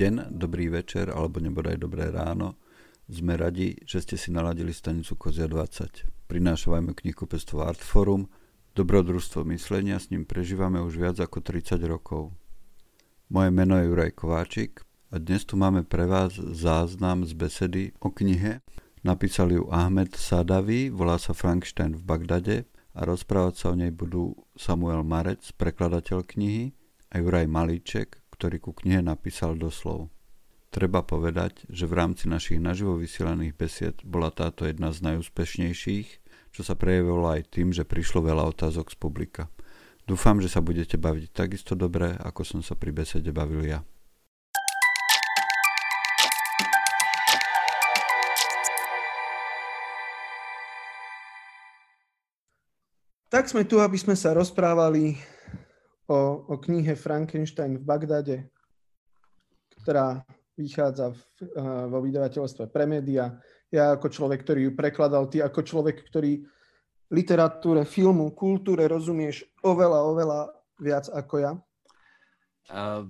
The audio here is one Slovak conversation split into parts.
deň, dobrý večer alebo nebodaj dobré ráno. Sme radi, že ste si naladili stanicu Kozia 20. Prinášavajme knihkupectvo Artforum, dobrodružstvo myslenia, s ním prežívame už viac ako 30 rokov. Moje meno je Juraj Kováčik a dnes tu máme pre vás záznam z besedy o knihe. Napísal ju Ahmed Sadavi, volá sa Frankenstein v Bagdade a rozprávať sa o nej budú Samuel Marec, prekladateľ knihy, a Juraj Malíček, ktorý ku knihe napísal doslov. Treba povedať, že v rámci našich naživo vysielaných besied bola táto jedna z najúspešnejších, čo sa prejavilo aj tým, že prišlo veľa otázok z publika. Dúfam, že sa budete baviť takisto dobre, ako som sa pri besede bavil ja. Tak sme tu, aby sme sa rozprávali o, o knihe Frankenstein v Bagdade, ktorá vychádza v, uh, vo vydavateľstve Premedia. Ja ako človek, ktorý ju prekladal, ty ako človek, ktorý literatúre, filmu, kultúre rozumieš oveľa, oveľa viac ako ja. Uh,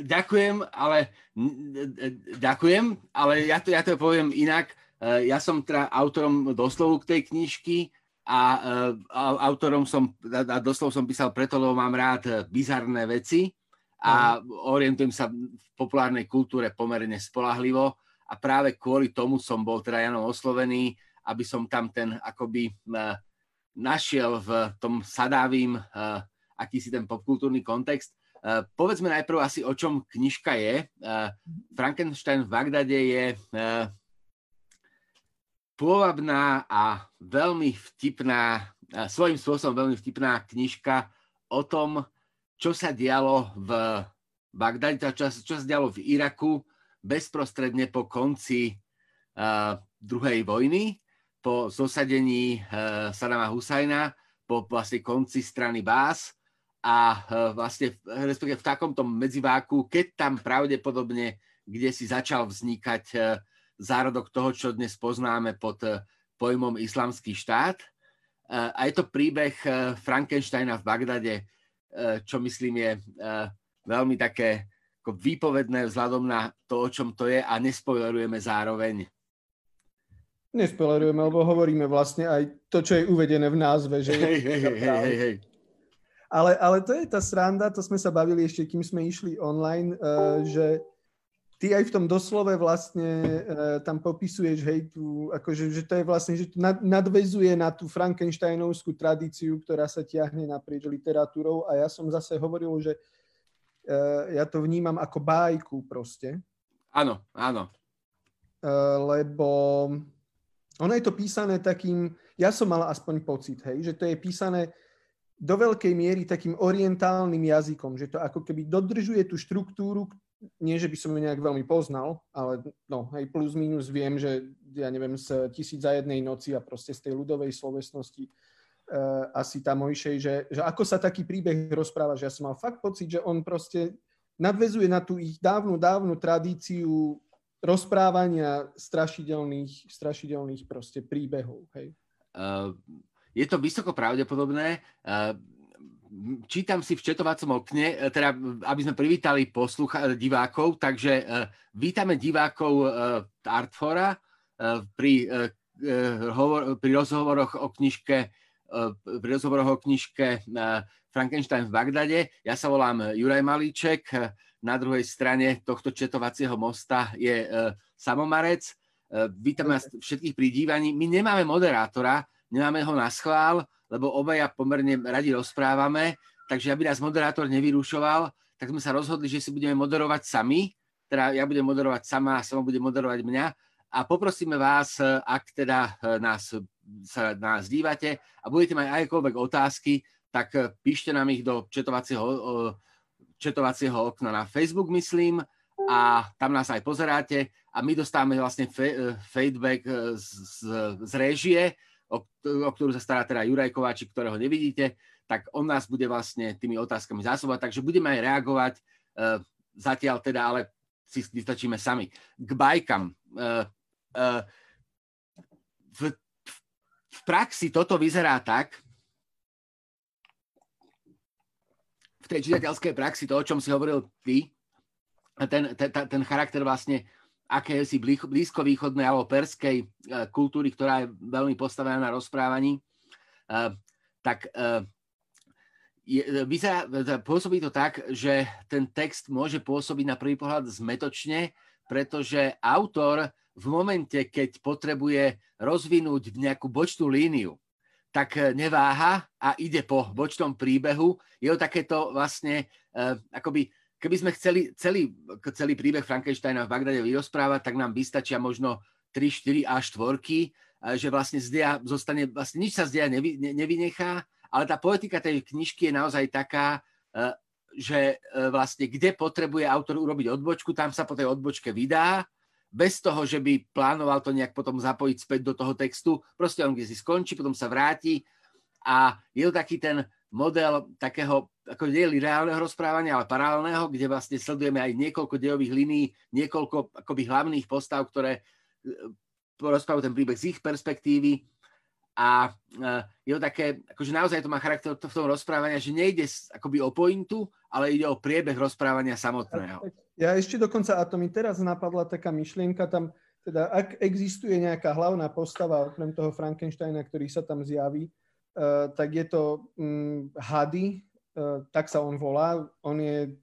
ďakujem, ale ďakujem, ale ja to, ja to poviem inak. Uh, ja som teda autorom doslovu k tej knižky, a, a autorom som, a doslov som písal preto, lebo mám rád e, bizarné veci a orientujem sa v populárnej kultúre pomerne spolahlivo a práve kvôli tomu som bol teda Janom oslovený, aby som tam ten akoby e, našiel v tom sadávým e, akýsi ten popkultúrny kontext. Povedzme najprv asi, o čom knižka je. Frankenstein v Bagdade je pôvabná a veľmi vtipná, svojím spôsobom veľmi vtipná knižka o tom, čo sa dialo v Bagdade, čo, čo sa dialo v Iraku bezprostredne po konci uh, druhej vojny, po zosadení uh, Sadama Husajna, po vlastne konci strany Bás a uh, vlastne respektíve v takomto medziváku, keď tam pravdepodobne kde si začal vznikať uh, zárodok toho, čo dnes poznáme pod eh, pojmom islamský štát. Eh, a je to príbeh eh, Frankensteina v Bagdade, čo myslím je veľmi také ako výpovedné vzhľadom na to, o čom to je a nespoilerujeme zároveň. Nespoilerujeme, lebo hovoríme vlastne aj to, čo je uvedené v názve. Že hej, hej, hej, hej, hej. Ale, ale to je tá sranda, to sme sa bavili ešte, kým sme išli online, uh, že ty aj v tom doslove vlastne uh, tam popisuješ, hej, tu, akože, že to je vlastne, že to nad, nadvezuje na tú Frankensteinovskú tradíciu, ktorá sa tiahne naprieč literatúrou a ja som zase hovoril, že uh, ja to vnímam ako bájku proste. Áno, áno. Uh, lebo ono je to písané takým, ja som mal aspoň pocit, hej, že to je písané do veľkej miery takým orientálnym jazykom, že to ako keby dodržuje tú štruktúru, nie, že by som ju nejak veľmi poznal, ale no, hej, plus minus viem, že ja neviem, z tisíc za jednej noci a proste z tej ľudovej slovesnosti uh, asi tam Mojšej, že, že ako sa taký príbeh rozpráva, že ja som mal fakt pocit, že on proste nadvezuje na tú ich dávnu, dávnu tradíciu rozprávania strašidelných, strašidelných proste príbehov, hej. Uh, je to vysoko pravdepodobné. Uh, čítam si v četovacom okne, e, teda aby sme privítali poslucha- divákov, takže uh, vítame divákov Artfora pri, hovor, pri rozhovoroch o knižke pri rozhovoroch o knižke Frankenstein v Bagdade. Ja sa volám Juraj Malíček, na druhej strane tohto četovacieho mosta je Samomarec. Vítame vás všetkých pri dívaní. My nemáme moderátora, nemáme ho na schvál, lebo obaja pomerne radi rozprávame, takže aby nás moderátor nevyrušoval, tak sme sa rozhodli, že si budeme moderovať sami, teda ja budem moderovať sama a sama bude moderovať mňa. A poprosíme vás, ak teda eh, nás, sa nás dívate a budete mať akékoľvek otázky, tak eh, píšte nám ich do četovacieho, četovacieho okna na Facebook, myslím, a tam nás aj pozeráte a my dostávame vlastne eh, feedback z, z, z réžie, o, o ktorú sa stará teda Juraj Kováčik, ktorého nevidíte, tak on nás bude vlastne tými otázkami zásobovať, takže budeme aj reagovať e, zatiaľ teda, ale si vystačíme sami. K bajkam. E, e, v, v praxi toto vyzerá tak, v tej čitateľskej praxi, to, o čom si hovoril ty, ten, ten, ten charakter vlastne akési blízkovýchodnej alebo perskej kultúry, ktorá je veľmi postavená na rozprávaní, tak je, vyzerá, pôsobí to tak, že ten text môže pôsobiť na prvý pohľad zmetočne, pretože autor v momente, keď potrebuje rozvinúť nejakú bočnú líniu, tak neváha a ide po bočnom príbehu. Je to takéto vlastne, akoby, keby sme chceli celý, celý príbeh Frankensteina v Bagdade vyrozprávať, tak nám vystačia možno 3, 4 a 4, že vlastne z deja zostane, vlastne nič sa z deja nevy, ne, nevynechá, ale tá poetika tej knižky je naozaj taká, uh, že uh, vlastne kde potrebuje autor urobiť odbočku, tam sa po tej odbočke vydá, bez toho, že by plánoval to nejak potom zapojiť späť do toho textu. Proste on kde si skončí, potom sa vráti a je to taký ten model takého, ako nie reálneho rozprávania, ale paralelného, kde vlastne sledujeme aj niekoľko dejových línií, niekoľko akoby hlavných postav, ktoré e, rozprávajú ten príbeh z ich perspektívy a e, je to také, akože naozaj to má charakter v tom rozprávania, že nejde akoby o pointu, ale ide o priebeh rozprávania samotného. Ja ešte dokonca, a to mi teraz napadla taká myšlienka, tam teda ak existuje nejaká hlavná postava, okrem toho Frankensteina, ktorý sa tam zjaví, uh, tak je to um, Hady, tak sa on volá. On je,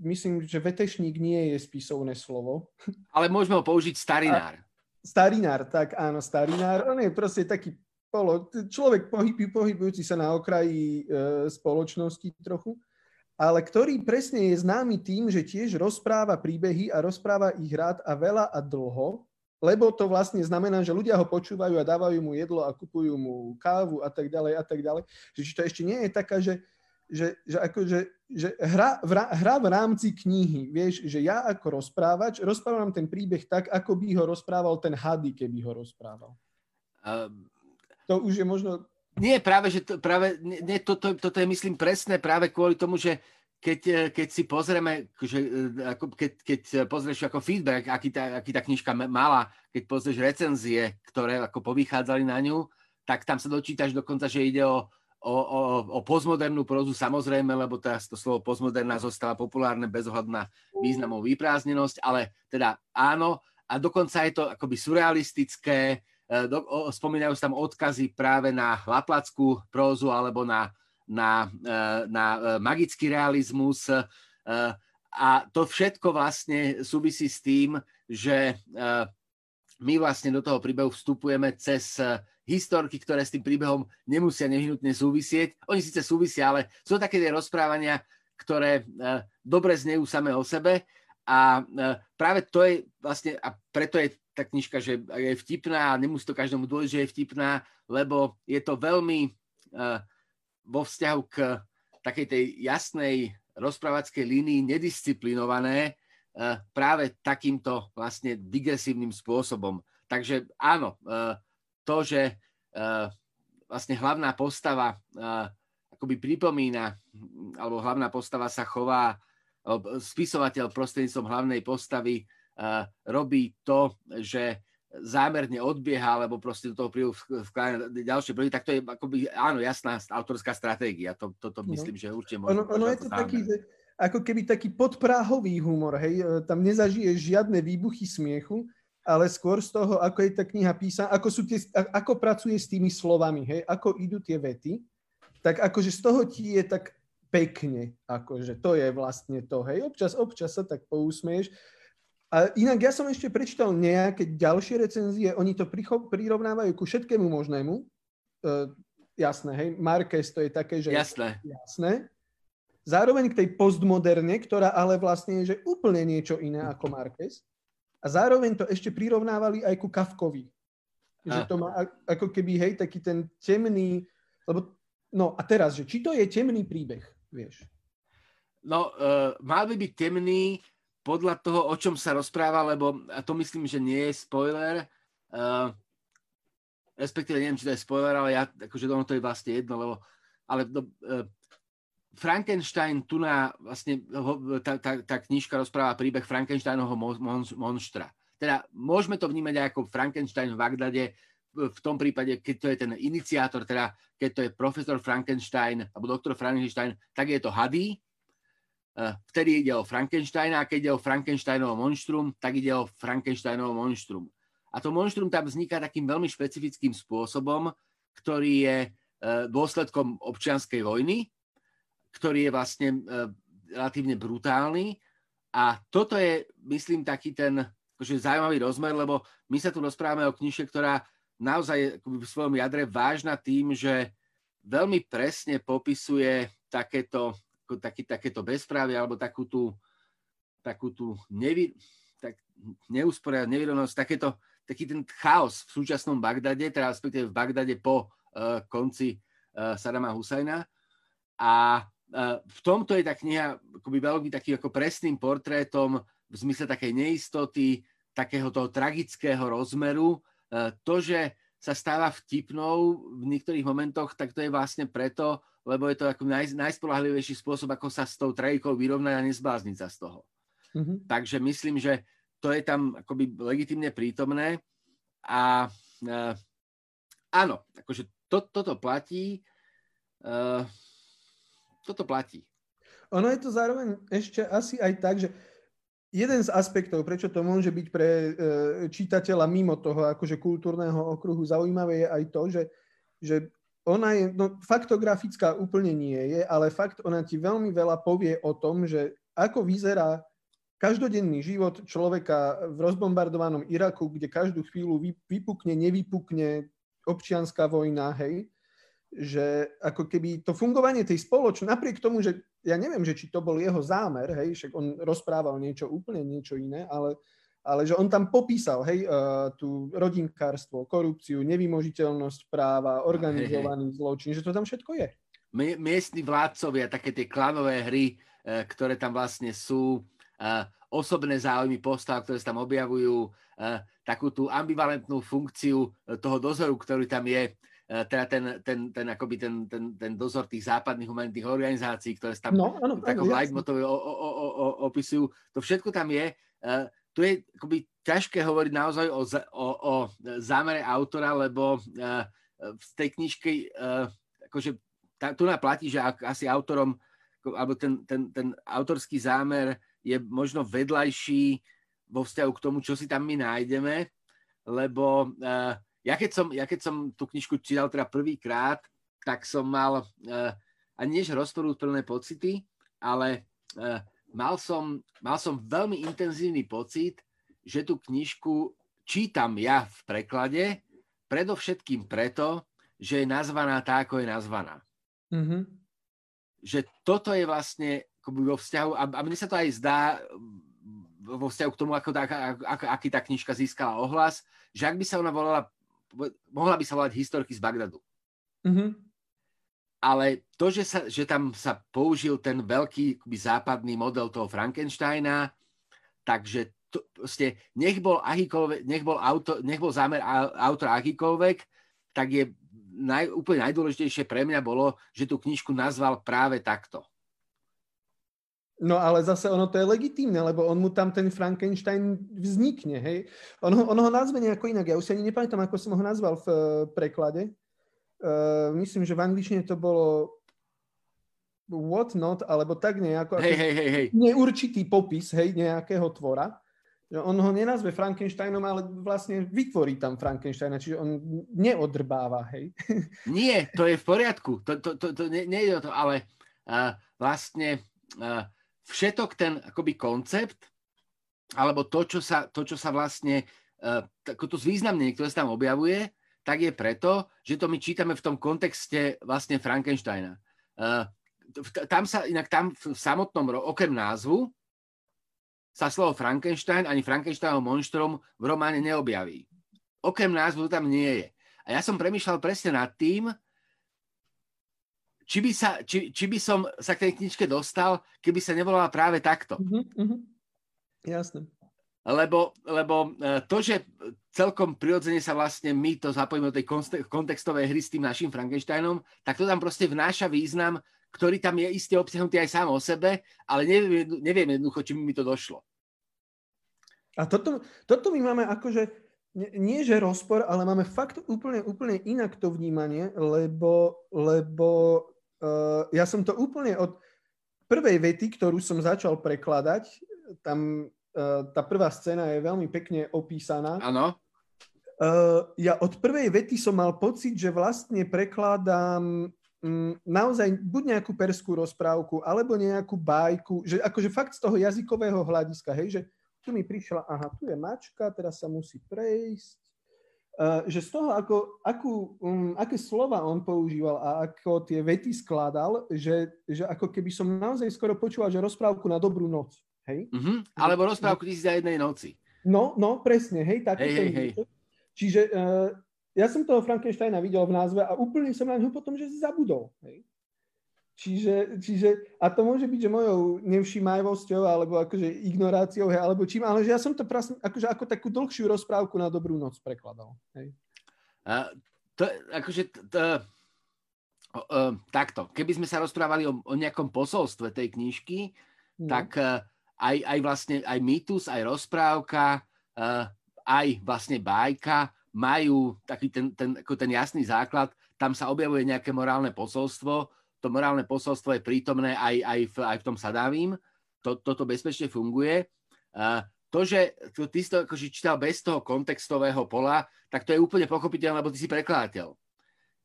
myslím, že vetešník nie je spisovné slovo. Ale môžeme ho použiť starinár. A, starinár, tak áno, starinár. On je proste taký polo, človek pohyb, pohybujúci sa na okraji uh, spoločnosti trochu ale ktorý presne je známy tým, že tiež rozpráva príbehy a rozpráva ich rád a veľa a dlho, lebo to vlastne znamená, že ľudia ho počúvajú a dávajú mu jedlo a kupujú mu kávu a tak ďalej a tak ďalej. Že to ešte nie je taká, že, že, že, ako, že, že hra, v, hra v rámci knihy, vieš, že ja ako rozprávač rozprávam ten príbeh tak, ako by ho rozprával ten hady, keby ho rozprával. Um, to už je možno nie, práve, že to, práve, nie, toto, toto je myslím presné práve kvôli tomu, že keď, eh, keď si pozrieme, že, eh, ako, keď, keď pozrieš ako feedback, aký tá, aký tá knižka mala, keď pozrieš recenzie, ktoré ako povychádzali na ňu, tak tam sa dočítaš dokonca, že ide o, o, o, o postmodernú prozu, samozrejme, lebo teraz to slovo postmoderná zostala populárne bez ohľadu na významov vyprázdnenosť, ale teda áno, a dokonca je to akoby surrealistické, E, do, o, spomínajú sa tam odkazy práve na laplackú prózu alebo na, na, e, na e, magický realizmus. A to všetko vlastne súvisí s tým, že my vlastne do toho príbehu vstupujeme cez historky, ktoré s tým príbehom nemusia nevyhnutne súvisieť. Oni síce súvisia, ale sú také tie rozprávania, ktoré dobre znejú samé o sebe a práve to je vlastne, a preto je tá knižka, že je vtipná a nemusí to každému dôjsť, že je vtipná, lebo je to veľmi vo vzťahu k takej tej jasnej rozprávackej línii nedisciplinované práve takýmto vlastne digresívnym spôsobom. Takže áno, uh, to, že uh, vlastne hlavná postava akoby pripomína, alebo hlavná postava sa chová, spisovateľ prostredníctvom hlavnej postavy robí to, že zámerne odbieha, alebo proste do toho prídu vkladá ďalšie prvky, tak to je akoby, áno, jasná autorská stratégia. To, toto to no. myslím, že určite môže. Ono, ono je to taký, že ako keby taký podpráhový humor, hej, e, tam nezažije žiadne výbuchy smiechu, ale skôr z toho, ako je tá kniha písaná, ako, sú tie, ako pracuje s tými slovami, hej, ako idú tie vety, tak akože z toho ti je tak pekne, akože to je vlastne to, hej, občas, občas sa tak pousmieš, a inak ja som ešte prečítal nejaké ďalšie recenzie, oni to prirovnávajú ku všetkému možnému. Uh, jasné, hej, Marquez to je také, že... Jasné. Jasné. Zároveň k tej postmoderne, ktorá ale vlastne je že úplne niečo iné ako Marquez. A zároveň to ešte prirovnávali aj ku Kafkovi. Že to má ako keby, hej, taký ten temný... Lebo, no a teraz, že či to je temný príbeh, vieš? No, uh, mal by byť temný, podľa toho, o čom sa rozpráva, lebo a to myslím, že nie je spoiler, uh, respektíve neviem, či to je spoiler, ale ja, akože ono to je vlastne jedno, lebo ale do, uh, Frankenstein tu na vlastne tá, tá, tá knižka rozpráva príbeh Frankensteinovho mon, monštra. Teda môžeme to vnímať aj ako Frankenstein v Bagdade, v tom prípade, keď to je ten iniciátor, teda keď to je profesor Frankenstein alebo doktor Frankenstein, tak je to Hady, vtedy ide o Frankensteina a keď ide o Frankensteinovo monštrum, tak ide o Frankensteinovo monštrum. A to monštrum tam vzniká takým veľmi špecifickým spôsobom, ktorý je e, dôsledkom občianskej vojny, ktorý je vlastne e, relatívne brutálny. A toto je, myslím, taký ten akože zaujímavý rozmer, lebo my sa tu rozprávame o knižke, ktorá naozaj je v svojom jadre vážna tým, že veľmi presne popisuje takéto taký, takéto bezprávie alebo takú tú, takú tú nevy, tak, neusporiad, nevyrovnosť, takéto, taký ten chaos v súčasnom Bagdade, teda respektíve v Bagdade po uh, konci uh, Sadama Husajna. A v tomto je tá kniha akoby veľmi takým ako presným portrétom v zmysle takej neistoty, takého toho tragického rozmeru. Uh, to, že sa stáva vtipnou v niektorých momentoch, tak to je vlastne preto, lebo je to ako naj, najspolahlivejší spôsob, ako sa s tou trajikou vyrovnať a nezblázniť sa z toho. Mm-hmm. Takže myslím, že to je tam akoby legitimne prítomné a uh, áno, akože to, toto platí. Uh, toto platí. Ono je to zároveň ešte asi aj tak, že jeden z aspektov, prečo to môže byť pre uh, čitateľa mimo toho akože kultúrneho okruhu zaujímavé je aj to, že, že ona je, no faktografická úplne nie je, ale fakt ona ti veľmi veľa povie o tom, že ako vyzerá každodenný život človeka v rozbombardovanom Iraku, kde každú chvíľu vypukne, nevypukne občianská vojna, hej, že ako keby to fungovanie tej spoločnosti, napriek tomu, že ja neviem, že či to bol jeho zámer, hej, však on rozprával niečo úplne niečo iné, ale ale že on tam popísal, hej, uh, tú rodinkárstvo, korupciu, nevymožiteľnosť práva, organizovaný zločin, že to tam všetko je. Miestni vládcovia, také tie klanové hry, uh, ktoré tam vlastne sú, uh, osobné záujmy postav, ktoré sa tam objavujú, takú tú ambivalentnú funkciu toho dozoru, ktorý tam je, teda ten, ten, ten, akoby ten, ten, ten dozor tých západných humanitných organizácií, ktoré sa tam no, ano, takom leitmotovi opisujú. To všetko tam je tu je akoby ťažké hovoriť naozaj o, o, o zámere autora, lebo uh, v tej knižke akože tá, tu naplatí, že ak, asi autorom alebo ten, ten, ten autorský zámer je možno vedľajší vo vzťahu k tomu, čo si tam my nájdeme, lebo uh, ja, keď som, ja keď som tú knižku čítal teda prvýkrát, tak som mal uh, ani než rozporúplné pocity, ale uh, mal som, mal som veľmi intenzívny pocit, že tú knižku čítam ja v preklade, predovšetkým preto, že je nazvaná tá, ako je nazvaná. Mm-hmm. Že toto je vlastne vo vzťahu, a, a mne sa to aj zdá vo vzťahu k tomu, ako tá, ako, aký tá knižka získala ohlas, že ak by sa ona volala, mohla by sa volať Historky z Bagdadu. Mm-hmm ale to, že, sa, že tam sa použil ten veľký západný model toho Frankensteina, takže to, proste, nech bol, nech bol, auto, nech bol zámer autora akýkoľvek, tak je naj, úplne najdôležitejšie pre mňa bolo, že tú knižku nazval práve takto. No ale zase ono to je legitímne, lebo on mu tam ten Frankenstein vznikne, hej. On on ho nazve nejako inak. Ja už si ani nepamätám, ako som ho nazval v uh, preklade. Uh, myslím, že v angličtine to bolo what not, alebo tak nejako. Hej, hej, hej, hej. Neurčitý popis, hej, nejakého tvora. On ho nenazve Frankensteinom, ale vlastne vytvorí tam Frankensteina, čiže on neodrbáva, hej. Nie, to je v poriadku. To, to, to, to nie, nie je o to, ale uh, vlastne uh, všetok ten akoby koncept, alebo to, čo sa, to, čo sa vlastne, uh, to zvýznamnenie, ktoré sa tam objavuje, tak je preto, že to my čítame v tom kontexte vlastne Frankensteina. Uh, tam sa, inak tam v samotnom, okrem názvu, sa slovo Frankenstein ani Frankensteinov monštrum v románe neobjaví. Okrem názvu to tam nie je. A ja som premýšľal presne nad tým, či by, sa, či, či by som sa k tej knižke dostal, keby sa nevolala práve takto. Uh-huh. Jasné lebo, lebo e, to, že celkom prirodzene sa vlastne my to zapojíme do tej kontextovej hry s tým našim Frankensteinom, tak to tam proste vnáša význam, ktorý tam je iste obsiahnutý aj sám o sebe, ale neviem, neviem jednoducho, či mi to došlo. A toto, toto my máme akože, nie že rozpor, ale máme fakt úplne, úplne inak to vnímanie, lebo, lebo uh, ja som to úplne od, prvej vety, ktorú som začal prekladať, tam uh, tá prvá scéna je veľmi pekne opísaná. Áno. Uh, ja od prvej vety som mal pocit, že vlastne prekladám um, naozaj buď nejakú perskú rozprávku, alebo nejakú bajku, že akože fakt z toho jazykového hľadiska, hej, že tu mi prišla, aha, tu je mačka, teraz sa musí prejsť, že z toho, ako, akú, um, aké slova on používal a ako tie vety skladal, že, že ako keby som naozaj skoro počúval, že rozprávku na dobrú noc. Hej? Uh-huh. Alebo rozprávku tisíc za jednej noci. No, no, presne, hej, taký hej, hej, hej. Čiže uh, ja som toho Frankensteina videl v názve a úplne som na neho potom, že zabudol. Hej? Čiže, čiže, a to môže byť, že mojou nevšímajvosťou, alebo akože ignoráciou, hej, alebo čím, ale že ja som to prasne, akože ako takú dlhšiu rozprávku na dobrú noc prekladal. Hej. A to, akože, to, to, uh, takto, keby sme sa rozprávali o, o nejakom posolstve tej knižky, no. tak uh, aj, aj vlastne, aj mýtus, aj rozprávka, uh, aj vlastne bajka majú taký ten, ten, ako ten jasný základ, tam sa objavuje nejaké morálne posolstvo, to morálne posolstvo je prítomné aj, aj, v, aj v tom Sadávim. To, toto bezpečne funguje. Uh, to, že ty si to akože čítal bez toho kontextového pola, tak to je úplne pochopiteľné, lebo ty si prekladateľ.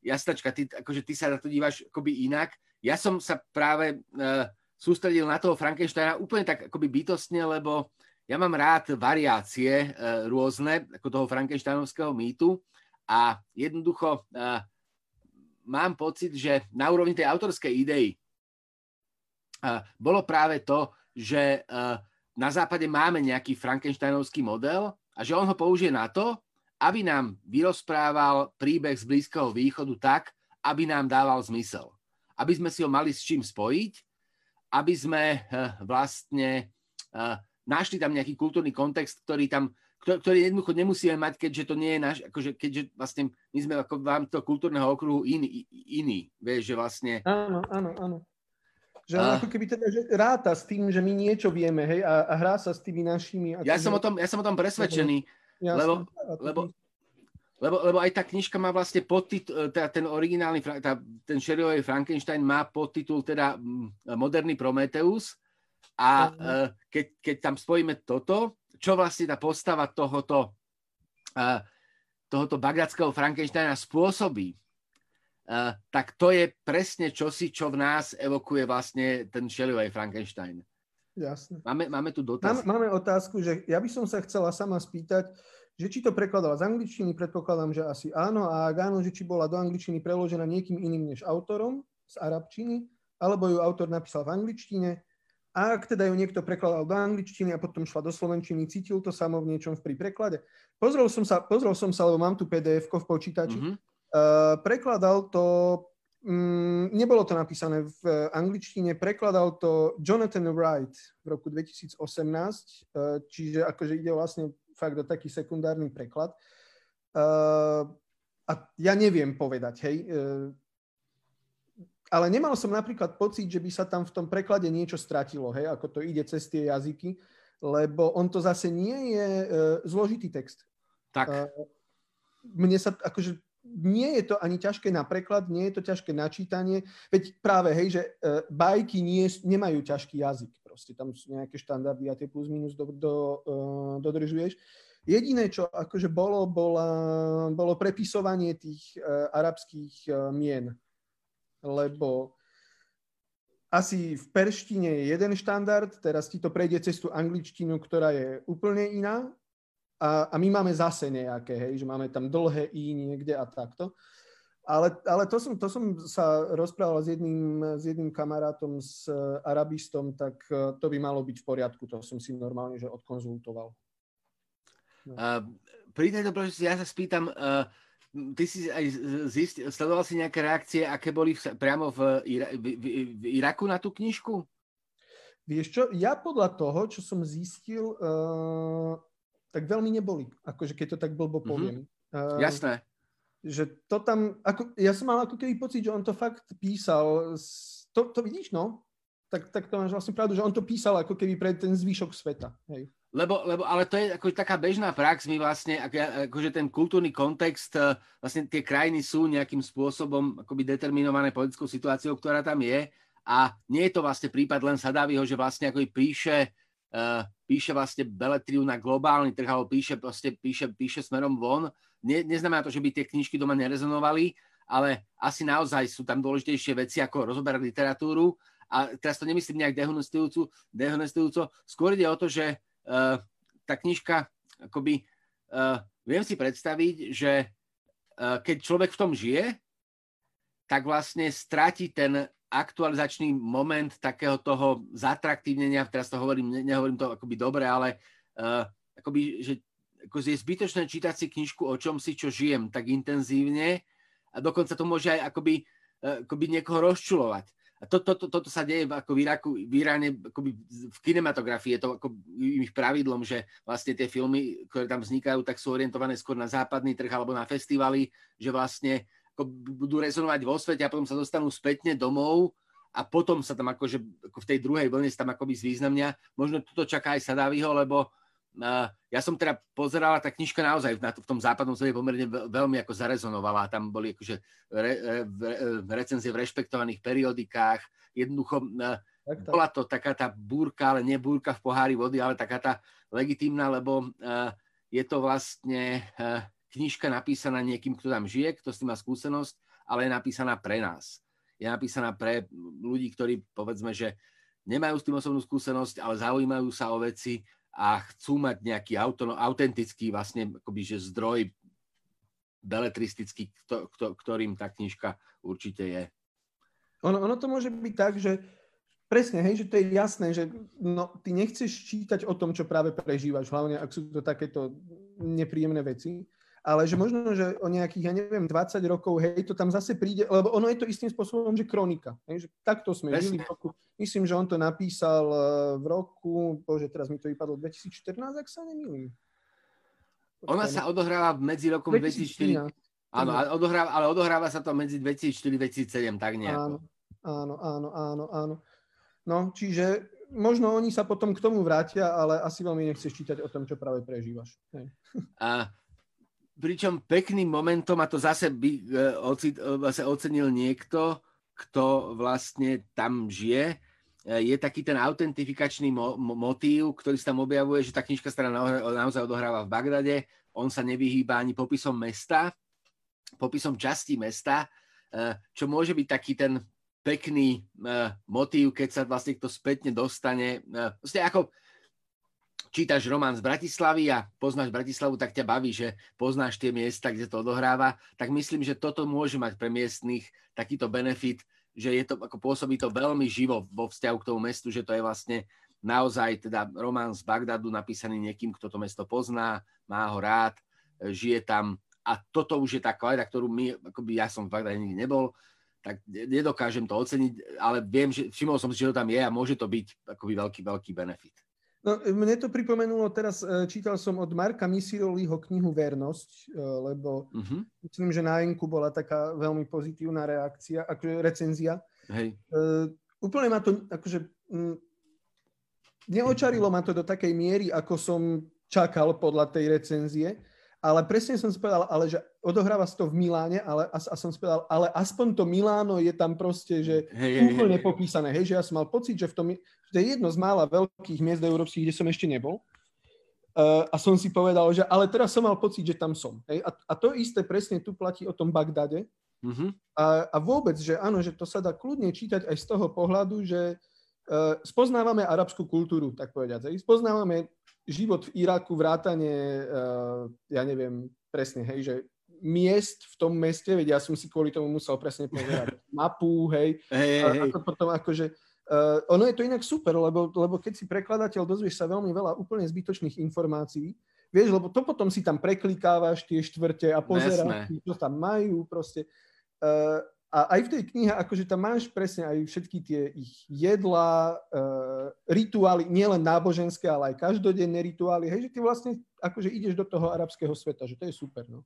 Jasnačka, ty, akože ty sa na to díváš akoby inak. Ja som sa práve uh, sústredil na toho Frankensteina úplne tak akoby bytostne, lebo ja mám rád variácie uh, rôzne, ako toho Frankensteinovského mýtu a jednoducho uh, mám pocit, že na úrovni tej autorskej idei bolo práve to, že na západe máme nejaký Frankensteinovský model a že on ho použije na to, aby nám vyrozprával príbeh z Blízkeho východu tak, aby nám dával zmysel. Aby sme si ho mali s čím spojiť, aby sme vlastne našli tam nejaký kultúrny kontext, ktorý tam ktorý jednoducho nemusíme mať, keďže to nie je náš, akože keďže vlastne my sme ako v rámci toho kultúrneho okruhu iný, iný, vieš, že vlastne... Áno, áno, áno. Že a... ako keby teda, že ráta s tým, že my niečo vieme, hej, a, a hrá sa s tými našimi... Ja, som o tom, ja som o tom presvedčený, Jasne, lebo, lebo, lebo, lebo aj tá knižka má vlastne podtitul, teda ten originálny, tá, ten Sherryový Frankenstein má podtitul teda Moderný Prometeus a uh, keď, keď tam spojíme toto, čo vlastne tá postava tohoto, tohoto bagdadského Frankensteina spôsobí, tak to je presne čosi, čo v nás evokuje vlastne ten Shelleyový Frankenstein. Jasne. Máme, máme tu dotaz. Máme, máme otázku, že ja by som sa chcela sama spýtať, že či to prekladala z angličtiny, predpokladám, že asi áno, a ak áno, že či bola do angličtiny preložená niekým iným než autorom z arabčiny, alebo ju autor napísal v angličtine, a ak teda ju niekto prekladal do angličtiny a potom šla do slovenčiny, cítil to samo v niečom pri preklade. Pozrel som sa, pozrel som sa lebo mám tu pdf v počítači. Mm-hmm. Uh, prekladal to, um, nebolo to napísané v angličtine, prekladal to Jonathan Wright v roku 2018, uh, eh, čiže akože ide vlastne fakt o taký sekundárny preklad. Uh, a ja neviem povedať, hej, uh, ale nemal som napríklad pocit, že by sa tam v tom preklade niečo stratilo, hej, ako to ide cez tie jazyky, lebo on to zase nie je uh, zložitý text. Tak. Uh, mne sa akože nie je to ani ťažké na preklad, nie je to ťažké na čítanie, veď práve, hej, že uh, bajky nie, nemajú ťažký jazyk, proste tam sú nejaké štandardy a tie plus minus do, do, uh, dodržuješ. Jediné, čo akože bolo, bola, bolo prepisovanie tých uh, arabských uh, mien lebo asi v perštine je jeden štandard, teraz ti to prejde cez tú angličtinu, ktorá je úplne iná a, a my máme zase nejaké, hej, že máme tam dlhé i niekde a takto. Ale, ale to, som, to som sa rozprával s jedným, s jedným kamarátom, s arabistom, tak e, to by malo byť v poriadku, to som si normálne že odkonzultoval. No. Uh, pri tejto príležitosti ja sa spýtam, uh, ty si aj zist, sledoval si nejaké reakcie, aké boli v, priamo v, Ira, v, v, v Iraku na tú knižku? Vieš čo, ja podľa toho, čo som zistil, uh, tak veľmi neboli. Akože keď to tak blbo mhm. poviem. Mm-hmm. Uh, Jasné. Že to tam, ako, ja som mal ako keby pocit, že on to fakt písal. To, to vidíš, no? Tak, tak to máš vlastne pravdu, že on to písal ako keby pre ten zvyšok sveta. Hej. Lebo, lebo, ale to je ako taká bežná prax, my vlastne, ako, akože ten kultúrny kontext, e, vlastne tie krajiny sú nejakým spôsobom akoby determinované politickou situáciou, ktorá tam je A nie je to vlastne prípad len Sadaviho, že vlastne ako píše, uh, píše vlastne beletriu na globálny trh, alebo píše, proste, píše, píše smerom von. Ne, neznamená to, že by tie knižky doma nerezonovali, ale asi naozaj sú tam dôležitejšie veci, ako rozoberať literatúru. A teraz to nemyslím nejak dehonestujúco, dehonestujúco. skôr ide o to, že tá knižka, akoby, uh, viem si predstaviť, že uh, keď človek v tom žije, tak vlastne stráti ten aktualizačný moment takého toho zatraktívnenia, teraz to hovorím, nehovorím to akoby dobre, ale uh, akoby, že ako je zbytočné čítať si knižku o čom si, čo žijem tak intenzívne a dokonca to môže aj akoby, akoby niekoho rozčulovať. A to, to, to, toto sa deje ako v Iraku, v Iráne, akoby v kinematografii je to ako ich pravidlom, že vlastne tie filmy, ktoré tam vznikajú, tak sú orientované skôr na západný trh alebo na festivaly, že vlastne ako budú rezonovať vo svete a potom sa dostanú spätne domov a potom sa tam akože ako v tej druhej vlne sa tam akoby zvýznamnia. Možno toto čaká aj Sadaviho, lebo ja som teda pozerala, tá knižka naozaj na to, v tom západnom svete pomerne veľmi ako zarezonovala. Tam boli akože re, re, re, recenzie v rešpektovaných periodikách. Jednoducho uh, tak, tak. bola to taká tá búrka, ale nie búrka v pohári vody, ale taká tá legitímna, lebo uh, je to vlastne uh, knižka napísaná niekým, kto tam žije, kto s tým má skúsenosť, ale je napísaná pre nás. Je napísaná pre ľudí, ktorí povedzme, že nemajú s tým osobnú skúsenosť, ale zaujímajú sa o veci a chcú mať nejaký auto, autentický vlastne akoby, že zdroj beletristický, kto, kto, ktorým tá knižka určite je. Ono, ono to môže byť tak, že presne, hej, že to je jasné, že no, ty nechceš čítať o tom, čo práve prežívaš, hlavne ak sú to takéto nepríjemné veci, ale že možno, že o nejakých, ja neviem, 20 rokov, hej, to tam zase príde, lebo ono je to istým spôsobom, že kronika. Hej, že takto sme Presne. žili v roku, myslím, že on to napísal eh, v roku, bože, teraz mi to vypadlo, 2014, ak sa nemýlim. Ona sa odohráva medzi rokom 2004. Áno, odohráva, ale odohráva sa to medzi 2004-2007, tak nejako. Áno, áno, áno, áno. No, čiže možno oni sa potom k tomu vrátia, ale asi veľmi nechceš čítať o tom, čo práve prežívaš. Hej. A pričom pekným momentom, a to zase by e, e, ocenil niekto, kto vlastne tam žije, e, je taký ten autentifikačný mo- motív, ktorý sa tam objavuje, že tá knižka sa naozaj odohráva v Bagdade, on sa nevyhýba ani popisom mesta, popisom časti mesta, čo môže byť taký ten pekný motív, keď sa vlastne kto spätne dostane. Vlastne ako čítaš román z Bratislavy a poznáš Bratislavu, tak ťa baví, že poznáš tie miesta, kde to odohráva, tak myslím, že toto môže mať pre miestných takýto benefit, že je to, ako pôsobí to veľmi živo vo vzťahu k tomu mestu, že to je vlastne naozaj teda román z Bagdadu napísaný niekým, kto to mesto pozná, má ho rád, žije tam a toto už je tá kvalita, ktorú my, akoby ja som v Bagdade nikdy nebol, tak nedokážem to oceniť, ale viem, že všimol som si, že to tam je a môže to byť akoby veľký, veľký benefit. No, mne to pripomenulo, teraz e, čítal som od Marka Misiroliho knihu Vernosť, e, lebo uh-huh. myslím, že na Enku bola taká veľmi pozitívna reakcia, akože recenzia. Hej. Uh, úplne ma to, akože, m, neočarilo ma to do takej miery, ako som čakal podľa tej recenzie, ale presne som si povedal, ale že odohráva sa to v Miláne, ale a, a som si povedal, ale aspoň to Miláno je tam proste, že hey, úplne hey, popísané, hej, že ja som mal pocit, že v tom, že to je jedno z mála veľkých miest európskych, kde som ešte nebol. Uh, a som si povedal, že ale teraz som mal pocit, že tam som. Hej? A, a to isté presne tu platí o tom Bagdade. Uh-huh. A, a vôbec, že áno, že to sa dá kľudne čítať aj z toho pohľadu, že uh, spoznávame arabskú kultúru, tak povedať. Hej? Spoznávame život v Iraku, vrátanie, uh, ja neviem presne, hej, že miest v tom meste, veď ja som si kvôli tomu musel presne pozerať mapu, hej, hey, a, hey. a to potom akože, uh, ono je to inak super, lebo, lebo keď si prekladateľ, dozvieš sa veľmi veľa úplne zbytočných informácií, vieš, lebo to potom si tam preklikávaš tie štvrte a pozeráš, čo tam majú, proste. Uh, a aj v tej knihe, akože tam máš presne aj všetky tie ich jedlá, e, rituály, nielen náboženské, ale aj každodenné rituály. Hej, že ty vlastne akože ideš do toho arabského sveta, že to je super. No.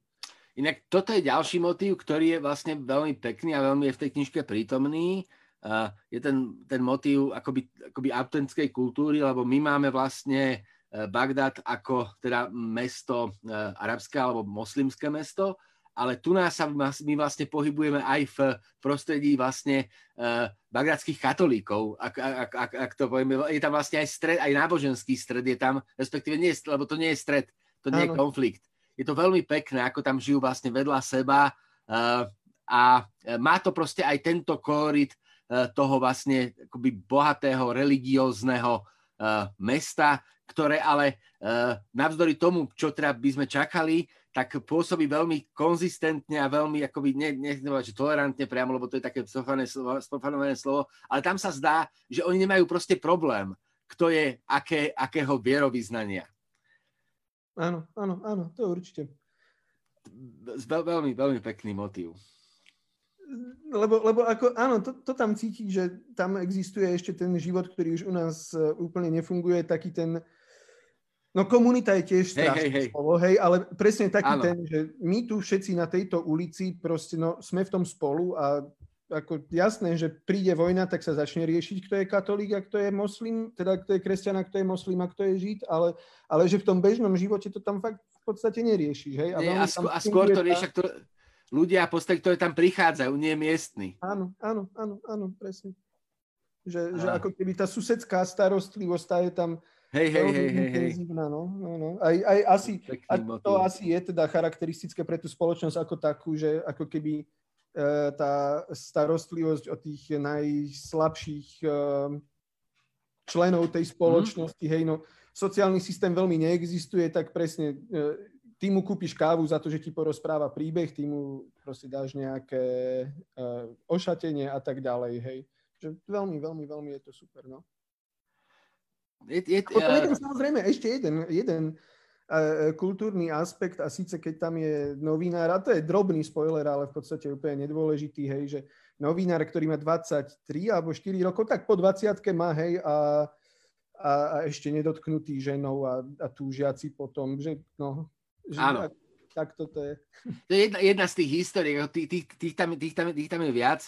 Inak toto je ďalší motív, ktorý je vlastne veľmi pekný a veľmi je v tej knižke prítomný. Uh, je ten, ten motív akoby, akoby autentickej kultúry, lebo my máme vlastne uh, Bagdad ako teda mesto uh, arabské alebo moslimské mesto ale tu nás sa my vlastne pohybujeme aj v prostredí vlastne uh, bagradských katolíkov, ak, ak, ak, ak to povieme. Je tam vlastne aj stred, aj náboženský stred je tam, respektíve nie, lebo to nie je stred, to nie je konflikt. Je to veľmi pekné, ako tam žijú vlastne vedľa seba uh, a má to proste aj tento kolorit uh, toho vlastne akoby bohatého, religiózneho mesta, ktoré ale navzdory tomu, čo teda by sme čakali, tak pôsobí veľmi konzistentne a veľmi, akoby, ne, nechcem že tolerantne priamo, lebo to je také spofanované slovo, ale tam sa zdá, že oni nemajú proste problém, kto je aké, akého vierovýznania. Áno, áno, áno, to určite. Veľ, veľmi, veľmi pekný motív. Lebo, lebo ako, áno, to, to tam cíti, že tam existuje ešte ten život, ktorý už u nás e, úplne nefunguje, taký ten, No komunita je tiež strašné hej, hej, hej. slovo, hej, ale presne taký ano. ten, že my tu všetci na tejto ulici proste, no, sme v tom spolu a ako jasné, že príde vojna, tak sa začne riešiť, kto je katolík a kto je moslim, teda kto je kresťan a kto je moslim a kto je žid, ale, ale že v tom bežnom živote to tam fakt v podstate neriešiš, hej. A, nie, a, skôr, a skôr to riešia, tá... ktoré, ľudia v podstate, ktorí tam prichádzajú, nie miestni. Áno, áno, áno, áno, presne. Že, že ako keby tá susedská starostlivosť, tá je tam Hej, hej, hej, hej, hej. No, no, no. Aj, aj asi, a to asi je teda charakteristické pre tú spoločnosť ako takú, že ako keby tá starostlivosť o tých najslabších e, členov tej spoločnosti, mm. hej, no, sociálny systém veľmi neexistuje, tak presne e, ty mu kúpiš kávu za to, že ti porozpráva príbeh, ty mu proste dáš nejaké e, ošatenie a tak ďalej, hej. Že veľmi, veľmi, veľmi je to super, no. Je, je, potom je tam samozrejme ešte jeden, jeden uh, kultúrny aspekt a síce keď tam je novinár, a to je drobný spoiler, ale v podstate úplne nedôležitý, hej, že novinár, ktorý má 23 alebo 4 rokov, tak po 20 má, hej, a, a, a ešte nedotknutý ženou a, a túžiaci potom, že no, že Áno. Tak, tak toto je. To je jedna, jedna z tých histórií, tých, tých, tých, tam, tých, tam, tých tam je viac.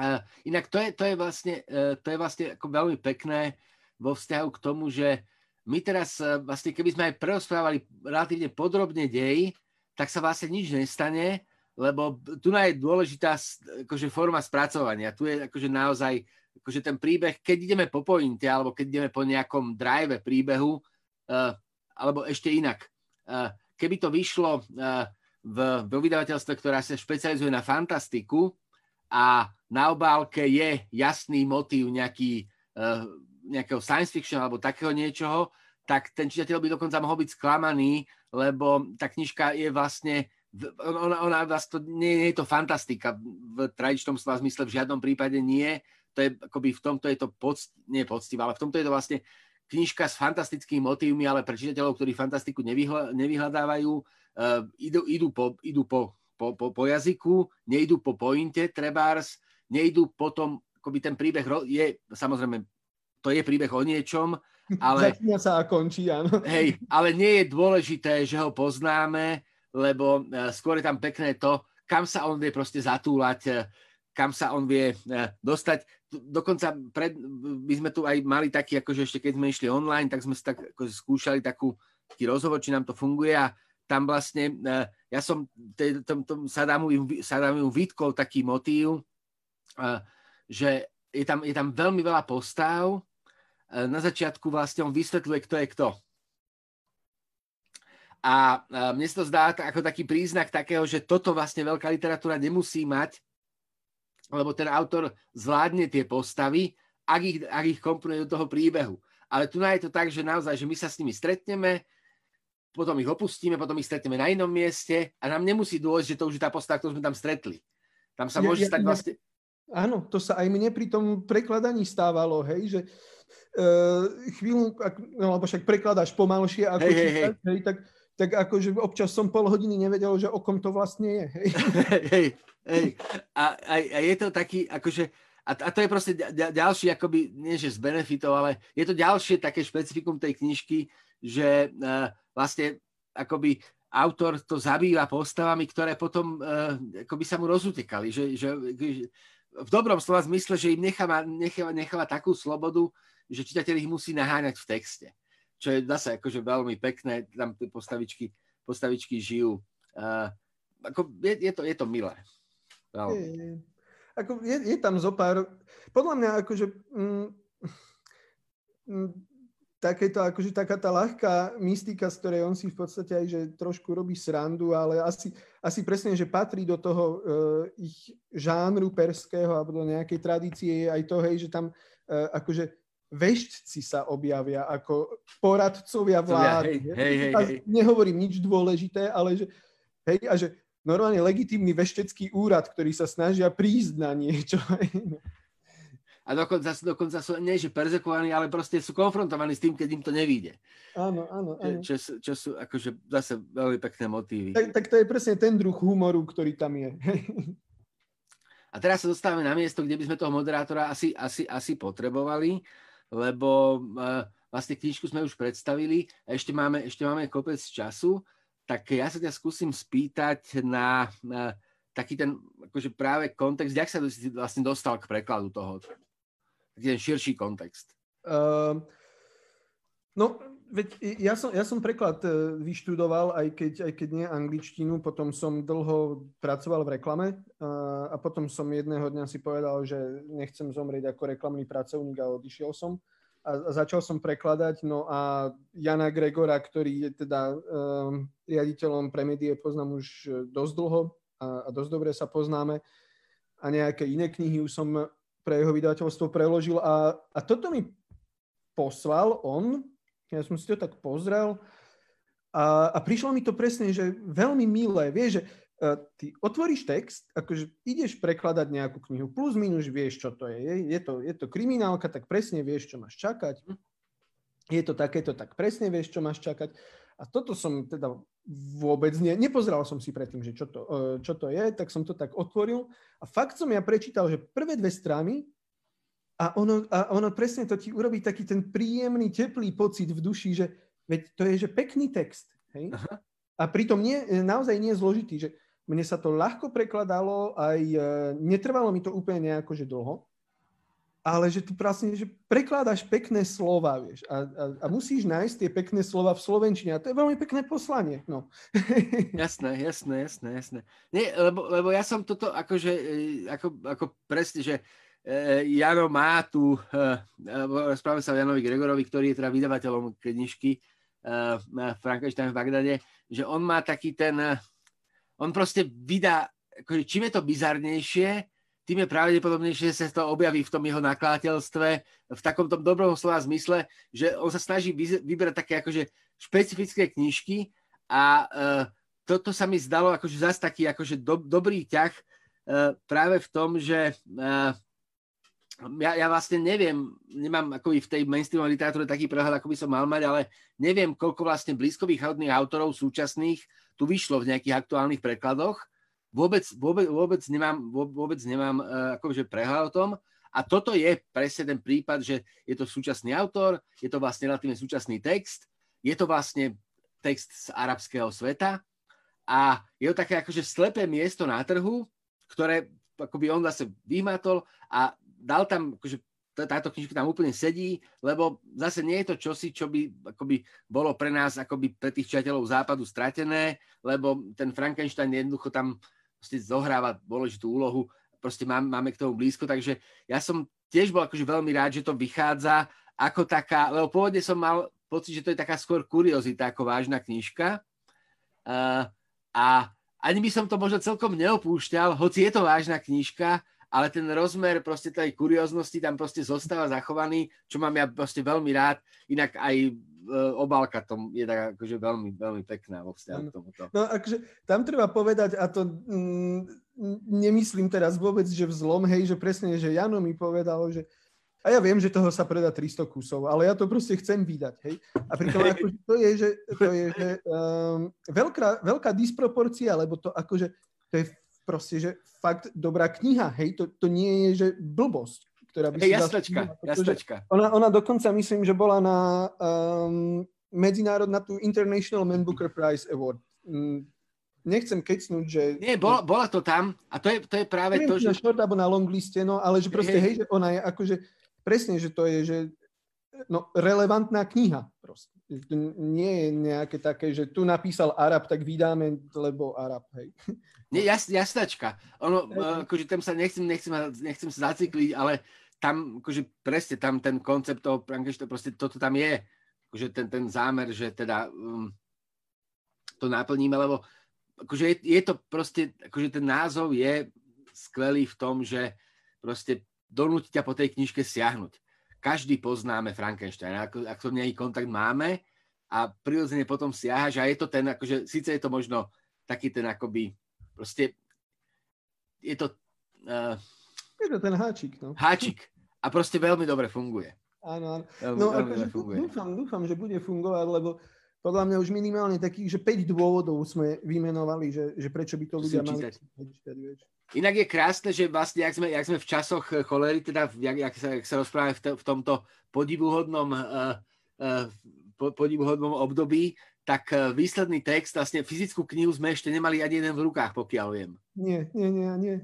Uh, inak to je, to je vlastne, uh, to je vlastne ako veľmi pekné, vo vzťahu k tomu, že my teraz e, vlastne, keby sme aj prerozprávali relatívne podrobne dej, tak sa vlastne nič nestane, lebo tu je dôležitá akože, forma spracovania. Tu je akože naozaj akože ten príbeh, keď ideme po pointe, alebo keď ideme po nejakom drive príbehu, uh, alebo ešte inak. Uh, keby to vyšlo uh, v, v vydavateľstve, ktorá sa špecializuje na fantastiku a na obálke je jasný motív nejaký uh, nejakého science fiction alebo takého niečoho, tak ten čitateľ by dokonca mohol byť sklamaný, lebo tá knižka je vlastne, ona, ona vlastne, nie, nie je to fantastika. V tradičnom slova zmysle, v žiadnom prípade nie, to je akoby v tomto je to podst, nie poctivé, ale v tomto je to vlastne knižka s fantastickými motívmi, ale pre čitateľov, ktorí fantastiku nevyhľa, nevyhľadávajú, uh, idú, idú, po, idú po, po, po, po jazyku, nejdú po pointe, trebárs, nejdú potom, akoby ten príbeh je samozrejme to je príbeh o niečom, ale... Začína sa a končí, áno. Hej, ale nie je dôležité, že ho poznáme, lebo e, skôr je tam pekné to, kam sa on vie proste zatúlať, e, kam sa on vie e, dostať. Dokonca pred, by sme tu aj mali taký, akože ešte keď sme išli online, tak sme si tak akože skúšali takú, taký rozhovor, či nám to funguje a tam vlastne, ja som tom, tom Sadamu vytkol taký motív, že je tam, je tam veľmi veľa postav, na začiatku vlastne on vysvetľuje, kto je kto. A e, mne sa to zdá ako taký príznak takého, že toto vlastne veľká literatúra nemusí mať, lebo ten autor zvládne tie postavy, ak ich, ak ich komponuje do toho príbehu. Ale tu je to tak, že naozaj, že my sa s nimi stretneme, potom ich opustíme, potom ich stretneme na inom mieste a nám nemusí dôjsť, že to už je tá postava, ktorú sme tam stretli. Tam sa ja, môže ja, stať vlastne... Áno, to sa aj mne pri tom prekladaní stávalo, hej, že uh, chvíľu, ak, no lebo však prekladáš pomalšie ako hej, čítať, hej, hej. tak, tak akože občas som pol hodiny nevedel, že o kom to vlastne je. Hej, hej, hej. A, a, a je to taký, akože, a, a to je proste ďalší, akoby, nie že z benefitov, ale je to ďalšie také špecifikum tej knižky, že uh, vlastne akoby autor to zabýva postavami, ktoré potom uh, akoby sa mu rozutekali, že, že, že v dobrom slova zmysle, že im necháva, necháva, necháva takú slobodu, že čitateľ ich musí naháňať v texte. Čo je zase akože veľmi pekné, tam tie postavičky, postavičky žijú. Uh, ako je, je, to, je to milé. No. Je. Ako je, je tam zo pár, podľa mňa akože mm, mm, takéto, akože taká tá ľahká mystika, z ktorej on si v podstate aj že trošku robí srandu, ale asi, asi presne, že patrí do toho uh, ich žánru perského alebo do nejakej tradície aj to, hej, že tam uh, akože veštci sa objavia ako poradcovia vlády. Hej, hej, hej, hej. Nehovorím nič dôležité, ale že, hej, a že normálne legitímny veštecký úrad, ktorý sa snažia prísť na niečo. A dokonca, dokonca sú nie že perzekovaní, ale proste sú konfrontovaní s tým, keď im to nevíde. Áno, áno, áno. Čo, čo, čo sú akože zase veľmi pekné motívy. Tak, tak to je presne ten druh humoru, ktorý tam je. A teraz sa dostávame na miesto, kde by sme toho moderátora asi, asi, asi potrebovali, lebo uh, vlastne knižku sme už predstavili a ešte máme, ešte máme kopec času tak ja sa ťa skúsim spýtať na, na taký ten akože práve kontext, jak sa vlastne dostal k prekladu toho? Taký ten širší kontext. Uh, no, veď ja som, ja som preklad e, vyštudoval, aj keď, aj keď nie angličtinu, potom som dlho pracoval v reklame uh, a potom som jedného dňa si povedal, že nechcem zomrieť ako reklamný pracovník a odišiel som a začal som prekladať. No a Jana Gregora, ktorý je teda um, riaditeľom pre médiie, poznám už e, dosť dlho a, a dosť dobre sa poznáme. A nejaké iné knihy už som pre jeho vydavateľstvo preložil. A, a toto mi poslal on, ja som si to tak pozrel a, a prišlo mi to presne, že veľmi milé. Vieš, že E, ty otvoríš text, akože ideš prekladať nejakú knihu, plus minus vieš, čo to je. Je to, je to kriminálka, tak presne vieš, čo máš čakať. Je to takéto, tak presne vieš, čo máš čakať. A toto som teda vôbec nie, nepozeral som si predtým, že čo to, e, čo to je, tak som to tak otvoril. A fakt som ja prečítal, že prvé dve strany a ono, a ono presne to ti urobí taký ten príjemný, teplý pocit v duši, že veď to je, že pekný text. Hej? Aha. A pritom nie, naozaj nie je zložitý, že mne sa to ľahko prekladalo, aj e, netrvalo mi to úplne nejako, že dlho, ale že ty vlastne, že prekládaš pekné slova, vieš, a, a, a musíš nájsť tie pekné slova v slovenčine a to je veľmi pekné poslanie, no. jasné, jasné, jasné, jasné. Nie, lebo, lebo ja som toto akože, e, ako, ako presne, že Jano má tu, rozprávame sa o Janovi Gregorovi, ktorý je teda vydavateľom knižky Frankenstein v Bagdade, že on má taký ten, on proste vydá, akože čím je to bizarnejšie, tým je pravdepodobnejšie, že sa to objaví v tom jeho nakladateľstve v takom tom dobrom slova zmysle, že on sa snaží vyberať také akože špecifické knižky a toto sa mi zdalo akože zase taký akože do, dobrý ťah práve v tom, že ja, ja vlastne neviem, nemám ako v tej mainstreamovej literatúre taký prehľad, ako by som mal mať, ale neviem, koľko vlastne blízkovýchodných autorov súčasných tu vyšlo v nejakých aktuálnych prekladoch. Vôbec, vôbec, vôbec nemám, vôbec nemám uh, akože prehľad o tom. A toto je presne ten prípad, že je to súčasný autor, je to vlastne relatívne súčasný text, je to vlastne text z arabského sveta a je to také akože slepé miesto na trhu, ktoré akoby on zase vymatol a dal tam akože táto knižka tam úplne sedí, lebo zase nie je to čosi, čo by akoby bolo pre nás, akoby pre tých čateľov západu stratené, lebo ten Frankenstein jednoducho tam proste zohráva dôležitú úlohu, proste máme, máme k tomu blízko, takže ja som tiež bol akože veľmi rád, že to vychádza ako taká, lebo pôvodne som mal pocit, že to je taká skôr kuriozita ako vážna knižka. Uh, a ani by som to možno celkom neopúšťal, hoci je to vážna knižka, ale ten rozmer proste tej kurioznosti tam proste zostáva zachovaný, čo mám ja proste veľmi rád. Inak aj e, obálka tom je tak akože veľmi, veľmi pekná vo vzťahu k tomuto. No akože tam treba povedať, a to mm, nemyslím teraz vôbec, že v zlom, hej, že presne, že Jano mi povedal, že a ja viem, že toho sa predá 300 kusov, ale ja to proste chcem vydať, hej. A pritom akože to je, že, to je, že um, veľká, veľká disproporcia, lebo to akože, to je proste, že fakt dobrá kniha, hej, to, to nie je, že blbosť, ktorá by hey, si jasnačka, jasnačka. Ona, ona dokonca myslím, že bola na um, medzinárodná tú International Man Booker Prize Award. Um, nechcem kecnúť, že... Nie, bola, bola to tam a to je, to je práve neviem, to, že... Na short alebo na long liste, no, ale že proste, hej, hej že ona je akože, presne, že to je, že no, relevantná kniha nie je nejaké také, že tu napísal Arab, tak vydáme, lebo Arab, hej. Nie, jas, jasnačka. Ono, akože tam sa nechcem, nechcem, nechcem sa zacykliť, ale tam, akože presne, tam ten koncept toho Frankensteina, proste toto tam je. Akože ten, ten zámer, že teda um, to naplníme, lebo akože je, je to proste, akože ten názov je skvelý v tom, že proste donúti ťa po tej knižke siahnuť každý poznáme Frankensteina, ako, ako nejaký kontakt máme a prirodzene potom siahaš a je to ten, akože, síce je to možno taký ten akoby, proste je to... Uh, je to ten háčik, no. Háčik. A proste veľmi dobre funguje. Áno, áno. Veľmi, no veľmi akože funguje. dúfam, dúfam, že bude fungovať, lebo podľa mňa už minimálne takých, že 5 dôvodov sme vymenovali, že, že prečo by to ľudia mali čítať. Inak je krásne, že vlastne, jak sme, jak sme v časoch cholery, teda jak, jak, sa, jak sa rozprávame v, to, v tomto podivuhodnom, uh, uh, podivuhodnom období, tak výsledný text, vlastne fyzickú knihu sme ešte nemali ani jeden v rukách, pokiaľ viem. Nie, nie, nie, nie.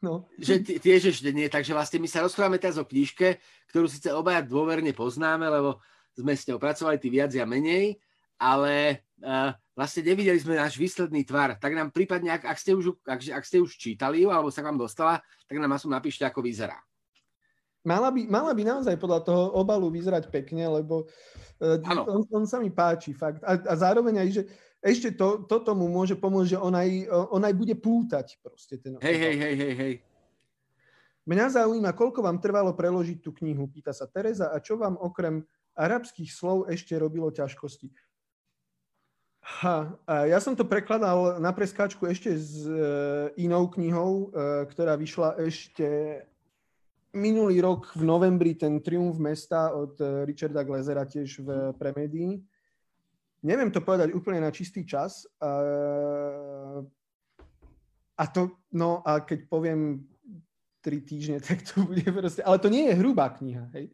No. Že tiež ešte nie, takže vlastne my sa rozprávame teraz o knižke, ktorú síce obaja dôverne poznáme, lebo sme s ňou pracovali tí viac a menej, ale uh, vlastne nevideli sme náš výsledný tvar. Tak nám prípadne, ak, ak, ste, už, ak, ak ste už čítali ju, alebo sa vám dostala, tak nám aspoň napíšte, ako vyzerá. Mala by, mala by naozaj podľa toho obalu vyzerať pekne, lebo uh, on, on sa mi páči fakt. A, a zároveň aj, že ešte to, to tomu môže pomôcť, že on aj, on aj bude pútať proste ten Hej, hej, hej, hej, hej. Mňa zaujíma, koľko vám trvalo preložiť tú knihu, pýta sa Teresa, a čo vám okrem arabských slov ešte robilo ťažkosti. Ha, ja som to prekladal na preskáčku ešte s e, inou knihou, e, ktorá vyšla ešte minulý rok v novembri, ten Triumf mesta od e, Richarda Glezera tiež v Premedii. Neviem to povedať úplne na čistý čas. A to, no a keď poviem tri týždne, tak to bude proste... Ale to nie je hrubá kniha, hej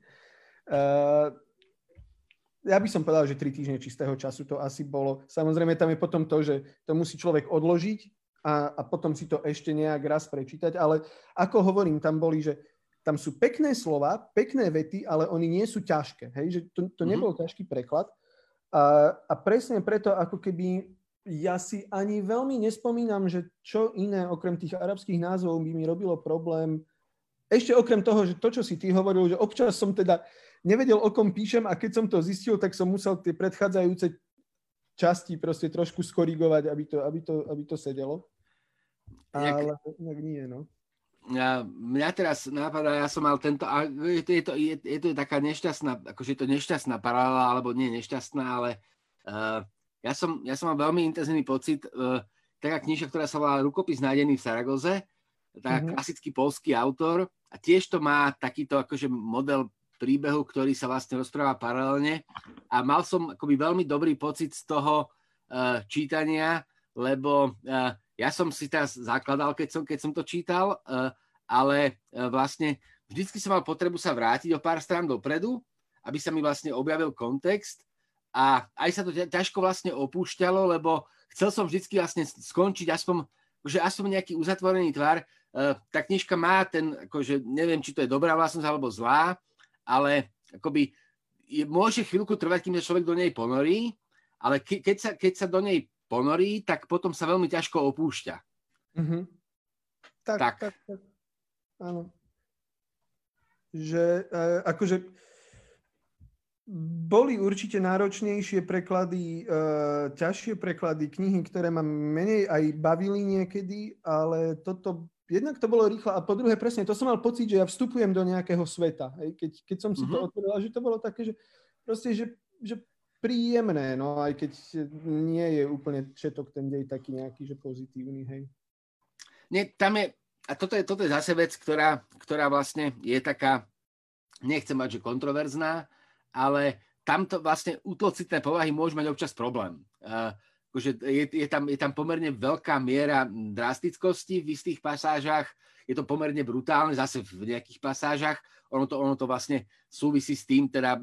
ja by som povedal, že tri týždne čistého času to asi bolo. Samozrejme, tam je potom to, že to musí človek odložiť a, a potom si to ešte nejak raz prečítať, ale ako hovorím, tam boli, že tam sú pekné slova, pekné vety, ale oni nie sú ťažké. Hej? Že to, to mhm. nebol mm-hmm. ťažký preklad. A, a presne preto, ako keby ja si ani veľmi nespomínam, že čo iné okrem tých arabských názvov by mi robilo problém. Ešte okrem toho, že to, čo si ty hovoril, že občas som teda nevedel, o kom píšem a keď som to zistil, tak som musel tie predchádzajúce časti proste trošku skorigovať, aby to, aby to, aby to sedelo. Ale inak nie, no. Ja, mňa teraz napadá, ja som mal tento, a je to, je to, je, je to taká nešťastná, akože je to nešťastná paralela, alebo nie nešťastná, ale uh, ja, som, ja som mal veľmi intenzívny pocit, uh, taká knižka, ktorá sa volá Rukopis nájdený v Saragoze, tak mm-hmm. klasický polský autor a tiež to má takýto akože model príbehu, ktorý sa vlastne rozpráva paralelne a mal som akoby veľmi dobrý pocit z toho uh, čítania, lebo uh, ja som si teraz zakladal, keď som, keď som to čítal, uh, ale uh, vlastne vždycky som mal potrebu sa vrátiť o pár strán dopredu, aby sa mi vlastne objavil kontext a aj sa to ťažko vlastne opúšťalo, lebo chcel som vždycky vlastne skončiť aspoň, že aspoň nejaký uzatvorený tvar. Uh, tá knižka má ten, akože neviem, či to je dobrá vlastnosť alebo zlá, ale akoby je, môže chvíľku trvať, kým sa človek do nej ponorí, ale ke, keď, sa, keď sa do nej ponorí, tak potom sa veľmi ťažko opúšťa. Mm-hmm. Tak, tak. tak, tak. Áno. Že e, akože boli určite náročnejšie preklady, e, ťažšie preklady, knihy, ktoré ma menej aj bavili niekedy, ale toto jednak to bolo rýchlo a po druhé presne, to som mal pocit, že ja vstupujem do nejakého sveta. Hej. Keď, keď som si mm-hmm. to mhm. otvoril, že to bolo také, že proste, že, že príjemné, no aj keď nie je úplne všetok ten dej taký nejaký, že pozitívny, hej. Nie, tam je, a toto je, toto je zase vec, ktorá, ktorá vlastne je taká, nechcem mať, že kontroverzná, ale tamto vlastne útlocitné povahy môžu mať občas problém. Uh, akože je, je, tam, je tam pomerne veľká miera drastickosti v istých pasážach, je to pomerne brutálne zase v nejakých pasážach, ono to, ono to vlastne súvisí s tým, teda,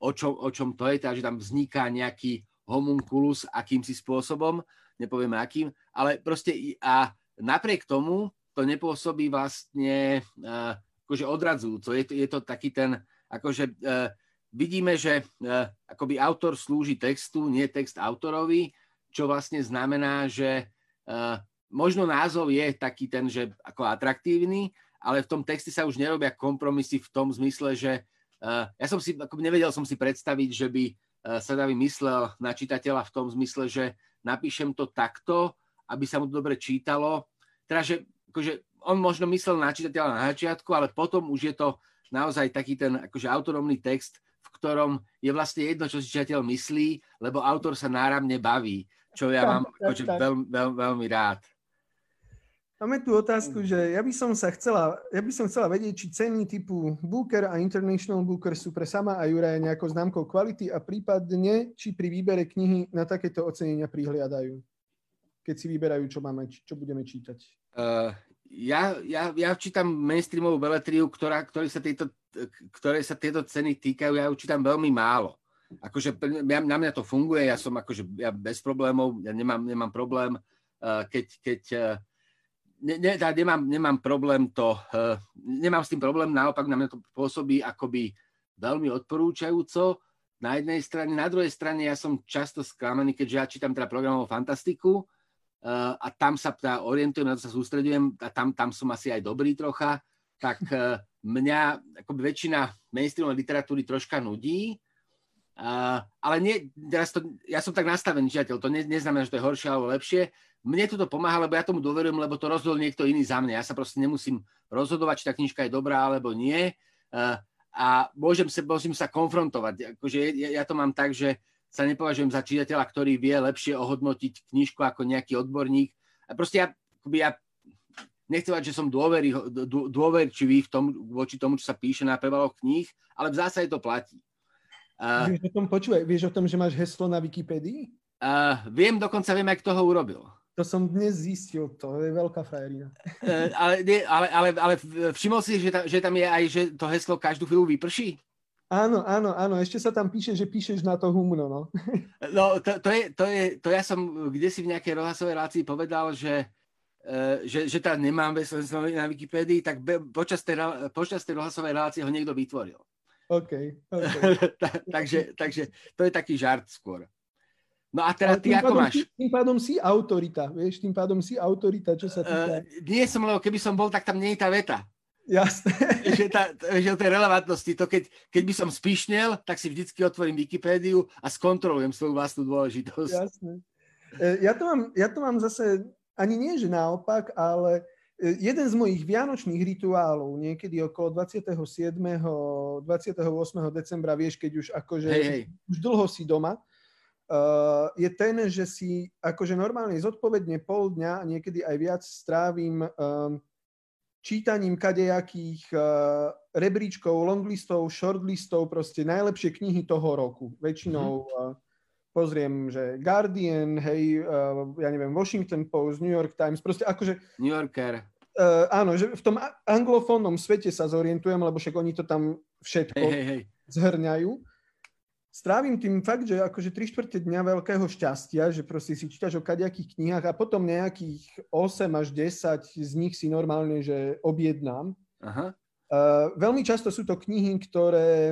o, čom, o čom to je, teda, že tam vzniká nejaký homunculus akýmsi spôsobom, nepovieme akým, ale proste a napriek tomu to nepôsobí vlastne uh, akože odradzujúco. Je to, je to taký ten, akože uh, vidíme, že uh, akoby autor slúži textu, nie text autorovi, čo vlastne znamená, že uh, možno názov je taký ten, že ako atraktívny, ale v tom texte sa už nerobia kompromisy v tom zmysle, že uh, ja som si, ako nevedel som si predstaviť, že by uh, sa da myslel na čitateľa v tom zmysle, že napíšem to takto, aby sa mu to dobre čítalo. Teda, že akože on možno myslel na čitateľa na začiatku, ale potom už je to naozaj taký ten akože autonómny text, v ktorom je vlastne jedno, čo si čitateľ myslí, lebo autor sa náramne baví, čo ja mám akože veľmi, veľmi, veľmi rád. Máme tu otázku, že ja by som sa chcela, ja by som chcela vedieť, či ceny typu Booker a International Booker sú pre sama a Juraja nejakou známkou kvality a prípadne, či pri výbere knihy na takéto ocenenia prihliadajú, keď si vyberajú, čo, máme, čo budeme čítať. Uh, ja, ja, ja čítam mainstreamovú beletriu, ktorá, ktoré, sa tieto, ktoré sa tieto ceny týkajú, ja ju čítam veľmi málo. Akože na mňa to funguje, ja som akože ja bez problémov, ja nemám, nemám problém, uh, keď, keď uh, ne, ne, tá, nemám, nemám problém to, uh, nemám s tým problém, naopak na mňa to pôsobí akoby veľmi odporúčajúco na jednej strane, na druhej strane ja som často sklamaný, keďže ja čítam teda programovú fantastiku a tam sa teda orientujem, na to sa sústredujem a tam, tam som asi aj dobrý trocha, tak mňa akoby väčšina mainstreamovej literatúry troška nudí, Uh, ale nie, teraz to, ja som tak nastavený žiateľ, to ne, neznamená, že to je horšie alebo lepšie mne to pomáha, lebo ja tomu dôverujem, lebo to rozhodol niekto iný za mňa. Ja sa proste nemusím rozhodovať, či tá knižka je dobrá alebo nie. Eh, a môžem sa, môžem sa konfrontovať. Akože ja, ja to mám tak, že sa nepovažujem za čitateľa, ktorý vie lepšie ohodnotiť knižku ako nejaký odborník. A proste ja, ja nechcem že som dôvery, dôverčivý v tom, voči tomu, čo sa píše na prevaloch kníh, ale v zásade to platí. Uh, vieš, o tom, počúvaj, vieš o tom, že máš heslo na Wikipédii? Uh, viem, dokonca viem, jak toho urobil. To som dnes zistil, to je veľká frajerina. Uh, ale, ale, ale, ale všimol si, že, ta, že tam je aj, že to heslo každú chvíľu vyprší? Áno, áno, áno, ešte sa tam píše, že píšeš na to humno, no. No, to, to, je, to, je, to ja som kde si v nejakej rozhlasovej relácii povedal, že, uh, že, že tam nemám na Wikipédii, tak be, počas, tej, počas tej rozhlasovej relácie ho niekto vytvoril. OK. okay. takže, takže to je taký žart skôr. No a teraz ty ako máš? Si, tým pádom si autorita, vieš, tým pádom si autorita, čo sa týka. Uh, nie som, lebo keby som bol, tak tam nie je tá veta. Jasné. Že, tá, že o tej relevantnosti, to keď, keď by som spíšnel, tak si vždycky otvorím Wikipédiu a skontrolujem svoju vlastnú dôležitosť. Jasné. E, ja to mám, ja to mám zase, ani nie, že naopak, ale jeden z mojich vianočných rituálov, niekedy okolo 27. 28. decembra, vieš, keď už akože hej, hej. už dlho si doma, uh, je ten, že si akože normálne zodpovedne pol dňa a niekedy aj viac strávim um, čítaním kadejakých uh, rebríčkov, longlistov, shortlistov, proste najlepšie knihy toho roku. Väčšinou uh, pozriem, že Guardian, hej, uh, ja neviem, Washington Post, New York Times, proste akože... New Yorker. Uh, áno, že v tom anglofónnom svete sa zorientujem, lebo však oni to tam všetko hey, hey, hey. zhrňajú strávim tým fakt, že akože 3 čtvrte dňa veľkého šťastia, že proste si čítaš o kadejakých knihách a potom nejakých 8 až 10 z nich si normálne, že objednám. Aha. Uh, veľmi často sú to knihy, ktoré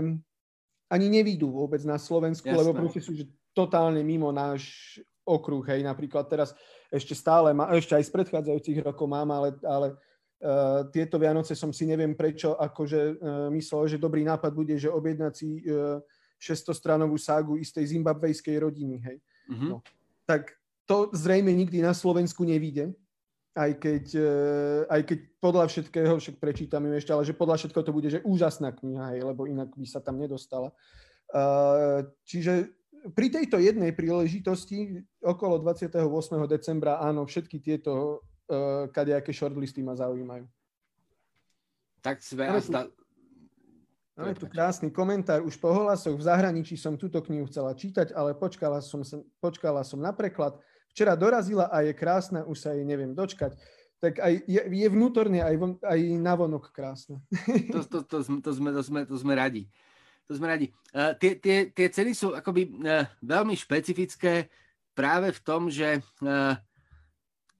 ani nevídu vôbec na Slovensku, Jasné. lebo proste sú že totálne mimo náš okruh. Hej, napríklad teraz ešte stále, má, ešte aj z predchádzajúcich rokov mám, ale, ale uh, tieto Vianoce som si neviem prečo akože uh, myslel, že dobrý nápad bude, že objednať si uh, 600-stranovú ságu istej zimbabvejskej rodiny. Hej. Mm-hmm. No. Tak to zrejme nikdy na Slovensku nevíde, aj keď, eh, aj keď podľa všetkého, však prečítam ju ešte, ale že podľa všetkého to bude, že úžasná kniha, hej, lebo inak by sa tam nedostala. Uh, čiže pri tejto jednej príležitosti okolo 28. decembra, áno, všetky tieto uh, kadejaké shortlisty ma zaujímajú. Tak sme, Máme tu krásny komentár. Už po hlasoch v zahraničí som túto knihu chcela čítať, ale počkala som, počkala som na preklad. Včera dorazila a je krásna, už sa jej neviem dočkať. Tak aj je, je vnútorne, aj, von, aj navonok krásna. To, to, to, to, sme, to, sme, to sme radi. To sme radi. Uh, tie, tie, tie ceny sú akoby uh, veľmi špecifické práve v tom, že uh,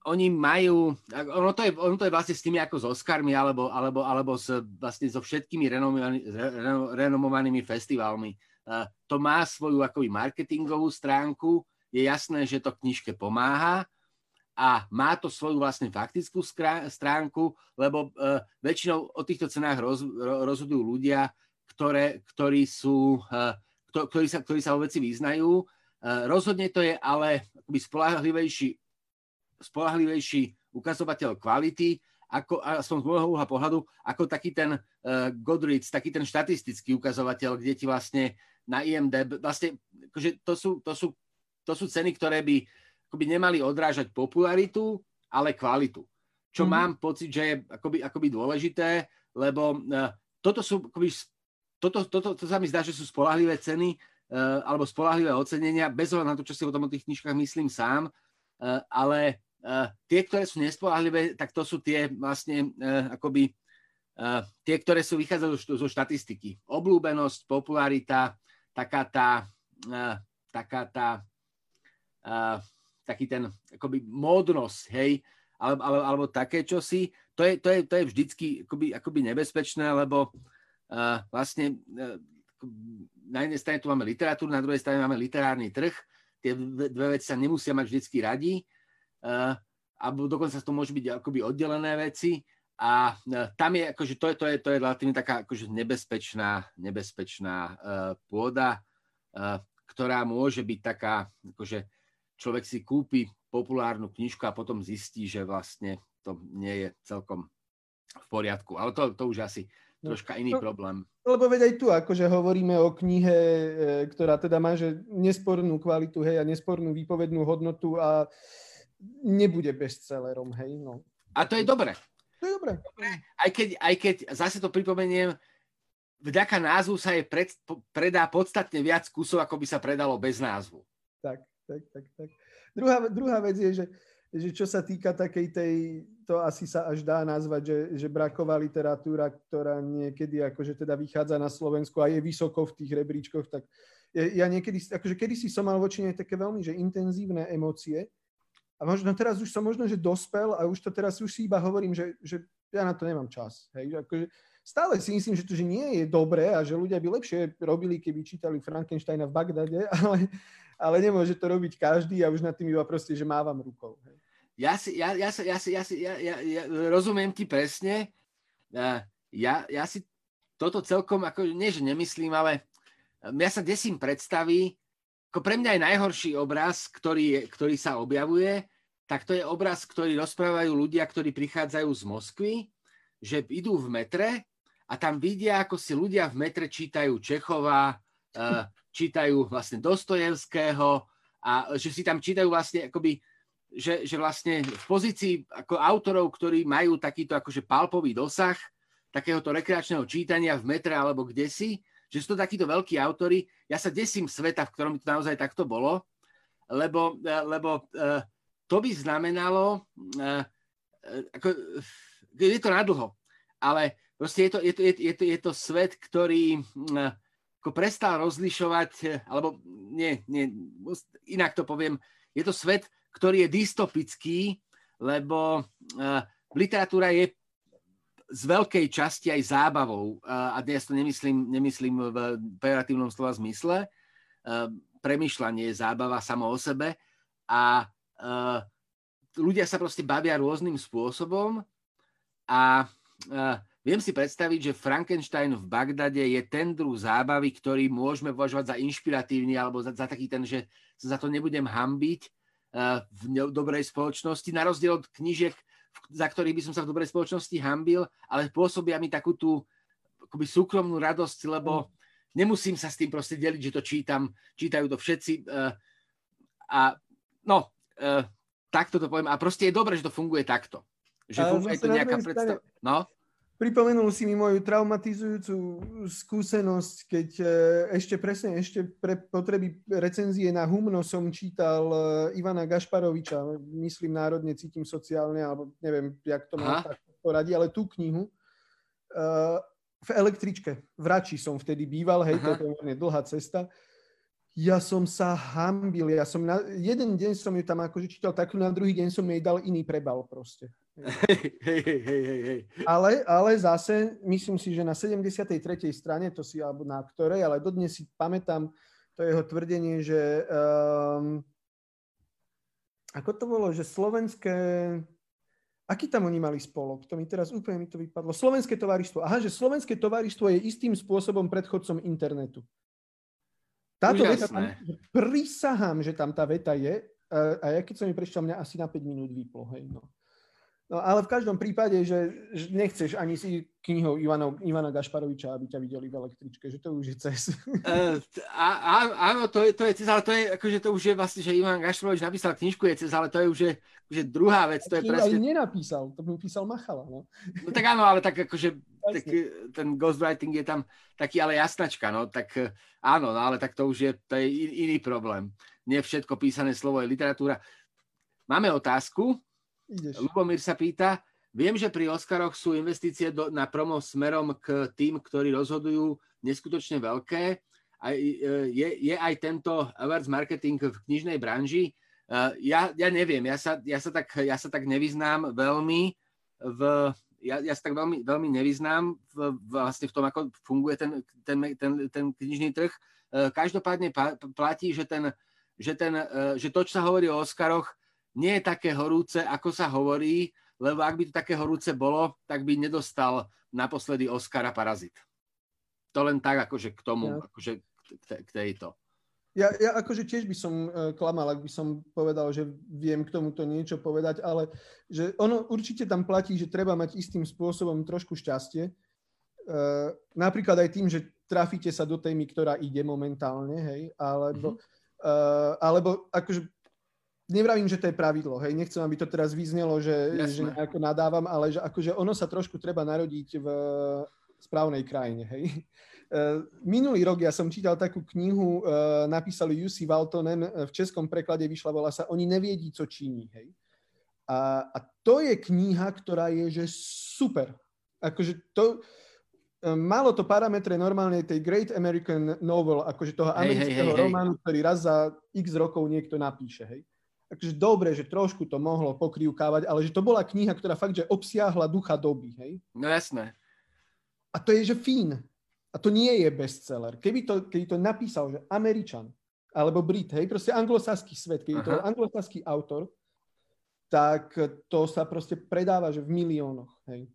oni majú, ono to, je, ono to je vlastne s tými ako s Oscarmi alebo, alebo, alebo s, vlastne so všetkými renomovaný, renomovanými festivalmi. to má svoju akoby marketingovú stránku, je jasné, že to knižke pomáha a má to svoju vlastne faktickú stránku, lebo uh, väčšinou o týchto cenách roz, rozhodujú ľudia, ktoré, ktorí, sú, uh, ktorí, sa, ktorí sa vo veci vyznajú. Uh, rozhodne to je ale akoby spolahlivejší, spolahlivejší ukazovateľ kvality, ako, aspoň z môjho uhla pohľadu, ako taký ten uh, taký ten štatistický ukazovateľ, kde ti vlastne na IMDb, vlastne, akože to, sú, to, sú, to sú ceny, ktoré by akoby nemali odrážať popularitu, ale kvalitu. Čo mm-hmm. mám pocit, že je akoby, akoby dôležité, lebo uh, toto sú akoby, toto, toto, to sa mi zdá, že sú spolahlivé ceny uh, alebo spolahlivé ocenenia, bez ohľadu na to, čo si o tom o tých knižkách myslím sám, uh, ale Uh, tie, ktoré sú nespolahlivé, tak to sú tie vlastne uh, akoby uh, tie, ktoré sú vychádzajú zo štatistiky. Oblúbenosť, popularita, taká tá, uh, taká tá uh, taký ten akoby módnosť, hej, alebo, alebo, alebo také čosi, to je, to je, to je vždycky akoby, akoby nebezpečné, lebo uh, vlastne uh, na jednej strane tu máme literatúru, na druhej strane máme literárny trh, tie dve veci sa nemusia mať vždycky radi, uh, alebo dokonca to môžu byť akoby oddelené veci a uh, tam je, akože to je, to je, to je relatívne taká akože nebezpečná, nebezpečná pôda, ktorá môže byť taká, akože človek si kúpi populárnu knižku a potom zistí, že vlastne to nie je celkom v poriadku. Ale to, to už asi troška iný no, problém. Lebo veď aj tu, akože hovoríme o knihe, ktorá teda má že nespornú kvalitu, hej, a nespornú výpovednú hodnotu a nebude bestsellerom, hej, no. A to je dobré. To je dobré. Aj keď, aj keď zase to pripomeniem, vďaka názvu sa je pred, predá podstatne viac kusov, ako by sa predalo bez názvu. Tak, tak, tak, tak. Druhá, druhá vec je, že, že čo sa týka takej tej, to asi sa až dá nazvať, že, že braková literatúra, ktorá niekedy akože teda vychádza na Slovensku a je vysoko v tých rebríčkoch, tak ja niekedy, akože kedy si som mal voči nej také veľmi, že intenzívne emócie, a možno teraz už som možno, že dospel a už to teraz už si iba hovorím, že, že ja na to nemám čas. Hej? Akože stále si myslím, že to že nie je dobré a že ľudia by lepšie robili, keby čítali Frankensteina v Bagdade, ale, ale nemôže to robiť každý a už nad tým iba proste, že mávam rukou. Hej? Ja si, ja, ja, ja, ja, ja, ja, ja rozumiem ti presne. Ja, ja si toto celkom, ako nie, že nemyslím, ale ja sa desím predstaví, ako pre mňa je najhorší obraz, ktorý, ktorý sa objavuje, tak to je obraz, ktorý rozprávajú ľudia, ktorí prichádzajú z Moskvy, že idú v metre a tam vidia, ako si ľudia v metre čítajú Čechova, eh, čítajú vlastne Dostojevského a že si tam čítajú vlastne akoby, že, že vlastne v pozícii ako autorov, ktorí majú takýto akože palpový dosah, takéhoto rekreačného čítania v metre alebo kde si, že sú to takíto veľkí autory. Ja sa desím sveta, v ktorom to naozaj takto bolo, lebo, eh, lebo uh, to by znamenalo, uh, ako, je to nadlho, ale proste je to, je to, je, to, je to svet, ktorý ako prestal rozlišovať, alebo nie, nie, inak to poviem, je to svet, ktorý je dystopický, lebo uh, literatúra je z veľkej časti aj zábavou, uh, a dnes to nemyslím, nemyslím v pejoratívnom slova zmysle, uh, premyšľanie je zábava samo o sebe. A uh, ľudia sa proste bavia rôznym spôsobom. A uh, viem si predstaviť, že Frankenstein v Bagdade je ten druh zábavy, ktorý môžeme považovať za inšpiratívny alebo za, za taký ten, že sa za to nebudem hambiť v dobrej spoločnosti, na rozdiel od knižiek, za ktorých by som sa v dobrej spoločnosti hambil, ale pôsobia mi takú tú akoby súkromnú radosť, lebo nemusím sa s tým proste deliť, že to čítam, čítajú to všetci. Uh, a no, uh, takto to poviem. A proste je dobré, že to funguje takto. Že funguje to nejaká predstava. No? Pripomenul si mi moju traumatizujúcu skúsenosť, keď uh, ešte presne, ešte pre potreby recenzie na Humno som čítal uh, Ivana Gašparoviča, myslím národne, cítim sociálne, alebo neviem, jak to má poradí, ale tú knihu. Uh, v električke, v Rači som vtedy býval, hej, Aha. to je dlhá cesta Ja som sa hambil, ja som na, jeden deň som ju tam akože čítal takú, na druhý deň som jej dal iný prebal proste. Hej, hej, hej, hej, hej. Ale, ale zase, myslím si, že na 73. strane, to si, alebo na ktorej, ale dodnes si pamätám to jeho tvrdenie, že um, ako to bolo, že slovenské Aký tam oni mali spolok? To mi teraz úplne mi to vypadlo. Slovenské tovaristvo. Aha, že slovenské tovaristvo je istým spôsobom predchodcom internetu. Táto veta tam, prisahám, že tam tá veta je. A ja keď som ju prečítal, mňa asi na 5 minút vyplo. Hej, no. No ale v každom prípade, že, že nechceš ani si knihou Ivana, Ivana Gašparoviča, aby ťa videli v električke, že to už je cez. Uh, a, áno, to je, to je cez, ale to je, akože to už je vlastne, že Ivan Gašparovič napísal knižku je cez, ale to je už je, že druhá vec. To je presne... nenapísal, to by písal Machala. No. no tak áno, ale tak akože tak, ten ghostwriting je tam taký ale jasnačka, no tak áno, no, ale tak to už je, to je iný problém. Nie všetko písané slovo je literatúra. Máme otázku, Ideš. Lubomír sa pýta, viem, že pri Oscaroch sú investície do, na promo smerom k tým, ktorí rozhodujú neskutočne veľké. A e, je, je aj tento awards marketing v knižnej branži. E, ja, ja neviem, ja sa, ja, sa tak, ja sa tak nevyznám veľmi v, ja, ja sa tak veľmi, veľmi nevyznám v, vlastne v tom, ako funguje ten, ten, ten, ten knižný trh. E, každopádne platí, že, ten, že, ten, že to, čo sa hovorí o Oscaroch, nie je také horúce, ako sa hovorí, lebo ak by to také horúce bolo, tak by nedostal naposledy Oscara Parazit. To len tak, akože k tomu, ja. akože k tejto. Ja, ja akože tiež by som uh, klamal, ak by som povedal, že viem k tomuto niečo povedať, ale že ono určite tam platí, že treba mať istým spôsobom trošku šťastie. Uh, napríklad aj tým, že trafíte sa do témy, ktorá ide momentálne, hej, alebo, mm-hmm. uh, alebo akože nevravím, že to je pravidlo, hej, nechcem, aby to teraz vyznelo, že, že nejako nadávam, ale že akože ono sa trošku treba narodiť v správnej krajine, hej. E, minulý rok ja som čítal takú knihu, e, napísali UC Waltonen, v českom preklade vyšla, volá sa Oni neviedí, co činí, hej. A, a to je kniha, ktorá je, že super. Akože to, e, malo to parametre normálne tej Great American Novel, akože toho amerického hey, hey, hey, románu, ktorý raz za x rokov niekto napíše, hej akože dobre, že trošku to mohlo pokrývkávať, ale že to bola kniha, ktorá fakt, že obsiahla ducha doby, hej? No jasné. A to je, že fín. A to nie je bestseller. Keby to, keby to napísal, že Američan, alebo Brit, hej, proste anglosaský svet, keby Aha. to anglosaský autor, tak to sa proste predáva, že v miliónoch, hej.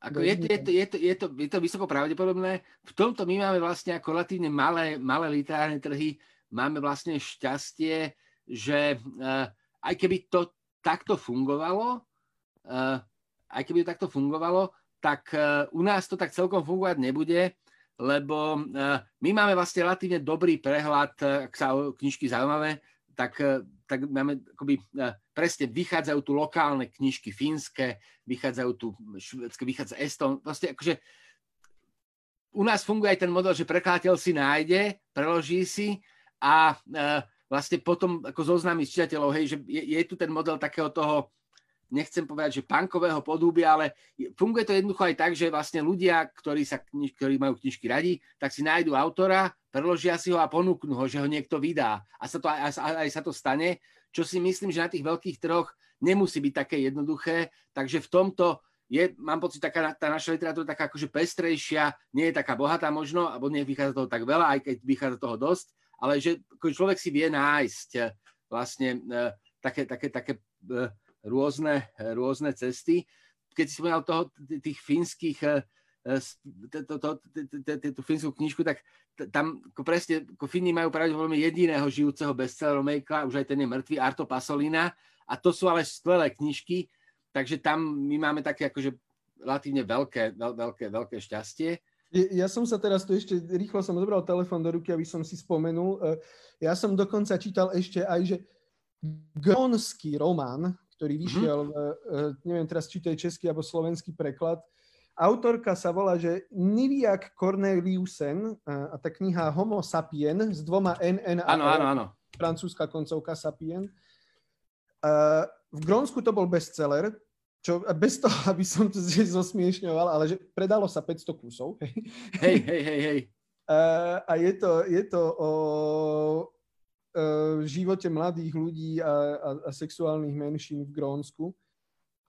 Ako je, je, to, je, to, je, to, je to vysoko pravdepodobné. V tomto my máme vlastne ako relatívne malé, malé literárne trhy, máme vlastne šťastie, že uh, aj keby to takto fungovalo, uh, aj keby to takto fungovalo, tak uh, u nás to tak celkom fungovať nebude, lebo my máme vlastne relatívne dobrý prehľad, ak sa o knižky zaujímavé, tak, tak máme akoby, presne vychádzajú tu lokálne knižky fínske, vychádzajú tu švedské, vychádza Eston, vlastne akože u nás funguje aj ten model, že prekladateľ si nájde, preloží si a vlastne potom ako zoznámiť čitateľov, hej, že je, je tu ten model takého toho, nechcem povedať, že punkového podúbia, ale funguje to jednoducho aj tak, že vlastne ľudia, ktorí, sa, ktorí majú knižky radi, tak si nájdu autora, preložia si ho a ponúknú ho, že ho niekto vydá. A sa to, aj, aj sa to stane, čo si myslím, že na tých veľkých trhoch nemusí byť také jednoduché. Takže v tomto je, mám pocit, taká, tá naša literatúra taká akože pestrejšia, nie je taká bohatá možno, alebo nie vychádza toho tak veľa, aj keď vychádza toho dosť, ale že človek si vie nájsť eh, vlastne eh, také, také, také eh, rôzne, rôzne cesty. Keď si spomínal toho, tých fínskych tú fínsku knižku, tak tam presne, Fíni majú pravdepodobne jediného žijúceho bestsellerom makera, už aj ten je mŕtvý, Arto Pasolina, a to sú ale skvelé knižky, takže tam my máme také akože relatívne veľké, veľké, veľké šťastie. Ja som sa teraz tu ešte, rýchlo som zobral telefón do ruky, aby som si spomenul. E, ja som dokonca čítal ešte aj, že grónsky román, ktorý mhm. vyšiel, mm-hmm. neviem teraz, či to je český alebo slovenský preklad. Autorka sa volá, že Niviak Corneliusen a tá kniha Homo sapien s dvoma N, N a áno, áno, áno. francúzska koncovka sapien. V Grónsku to bol bestseller, čo bez toho, aby som to zosmiešňoval, ale že predalo sa 500 kusov. Hej, hej, hej, hej. A, a je, to, je to o uh, živote mladých ľudí a, a, a sexuálnych menšín v Grónsku.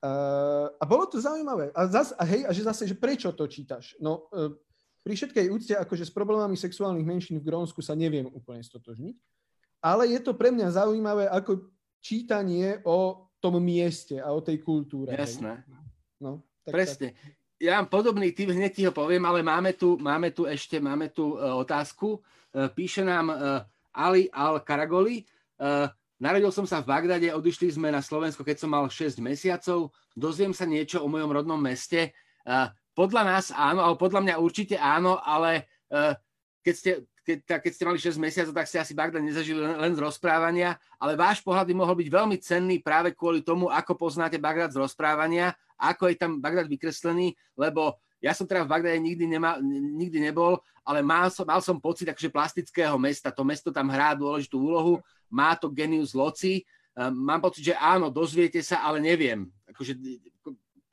Uh, a bolo to zaujímavé. A, zas, a hej, a že zase, že prečo to čítaš? No, uh, pri všetkej úcte, akože s problémami sexuálnych menšín v Grónsku sa neviem úplne stotožniť, ale je to pre mňa zaujímavé ako čítanie o tom mieste a o tej kultúre. Jasné. No, tak, Presne. Tak. Ja mám podobný typ, hneď ti ho poviem, ale máme tu, máme tu ešte máme tu, uh, otázku. Uh, píše nám uh, Ali Al-Karagoli. Uh, narodil som sa v Bagdade, odišli sme na Slovensko, keď som mal 6 mesiacov. Dozviem sa niečo o mojom rodnom meste. Uh, podľa nás áno, alebo podľa mňa určite áno, ale uh, keď ste keď, keď ste mali 6 mesiacov, tak ste asi Bagdad nezažili len, len z rozprávania, ale váš pohľad by mohol byť veľmi cenný práve kvôli tomu, ako poznáte Bagdad z rozprávania, ako je tam Bagdad vykreslený, lebo ja som teda v Bagdade nikdy, nema, nikdy nebol, ale mal som, mal som pocit akože plastického mesta. To mesto tam hrá dôležitú úlohu, má to genius loci. Um, mám pocit, že áno, dozviete sa, ale neviem. Akože,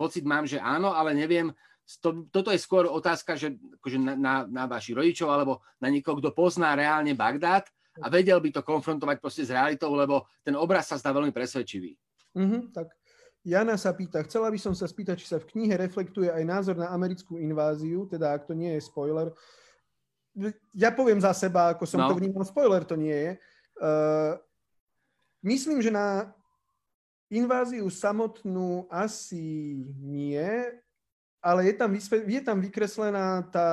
pocit mám, že áno, ale neviem to, toto je skôr otázka že, akože na, na, na vašich rodičov alebo na niekoho, kto pozná reálne Bagdad a vedel by to konfrontovať proste s realitou, lebo ten obraz sa zdá veľmi presvedčivý. Mm-hmm, tak Jana sa pýta, chcela by som sa spýtať, či sa v knihe reflektuje aj názor na americkú inváziu, teda ak to nie je spoiler. Ja poviem za seba, ako som no. to vnímal, spoiler to nie je. Uh, myslím, že na inváziu samotnú asi nie, ale je tam, je tam vykreslená tá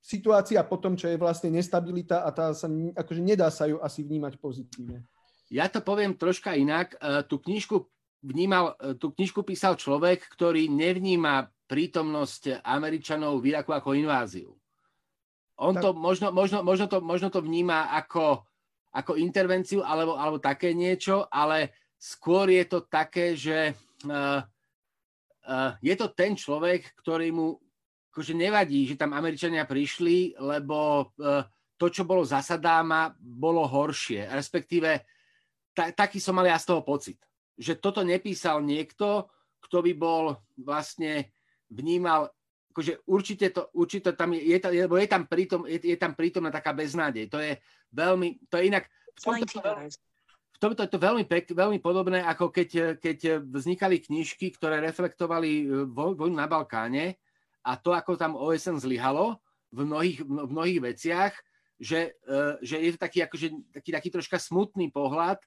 situácia po tom, čo je vlastne nestabilita a tá sa, akože nedá sa ju asi vnímať pozitívne. Ja to poviem troška inak. E, tú knižku vnímal, e, tú knižku písal človek, ktorý nevníma prítomnosť Američanov v Iraku ako inváziu. On tak. to možno, možno, možno, to, možno to vníma ako, ako intervenciu alebo, alebo také niečo, ale skôr je to také, že uh, uh, je to ten človek, ktorý mu akože nevadí, že tam Američania prišli, lebo uh, to, čo bolo za Sadáma, bolo horšie. Respektíve, ta, taký som mal ja z toho pocit. Že toto nepísal niekto, kto by bol vlastne vnímal, akože určite to, určite tam je, je, je, je tam prítom, je, je tam prítomná taká beznádej. To je veľmi, to je inak, v tomto, v tomto je to veľmi, pek, veľmi podobné, ako keď, keď vznikali knižky, ktoré reflektovali e, vojnu na Balkáne a to, ako tam OSN zlyhalo v mnohých, v mnohých veciach, že, e, že je to taký, akože, taký, taký troška smutný pohľad, e,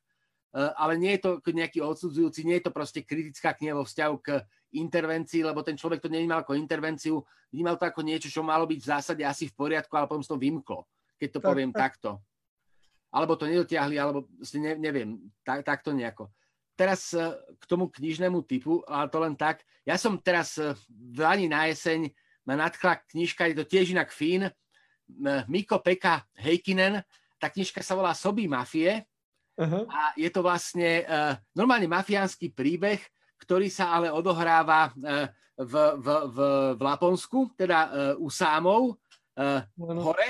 ale nie je to nejaký odsudzujúci, nie je to proste kritická kniha vo vzťahu k intervencii, lebo ten človek to nevnímal ako intervenciu, vnímal to ako niečo, čo malo byť v zásade asi v poriadku, ale potom to vymklo, keď to tak, poviem tak. takto alebo to nedotiahli, alebo ne, neviem, tak, takto nejako. Teraz e, k tomu knižnému typu, ale to len tak. Ja som teraz e, v Lani na jeseň ma nadchla knižka, je to tiež inak Fín, Miko Peka Heikinen, tá knižka sa volá Soby mafie uh-huh. a je to vlastne uh, normálne mafiánsky príbeh, ktorý sa ale odohráva uh, v, v, v, v Laponsku, teda uh, u Sámov, uh, uh-huh. hore,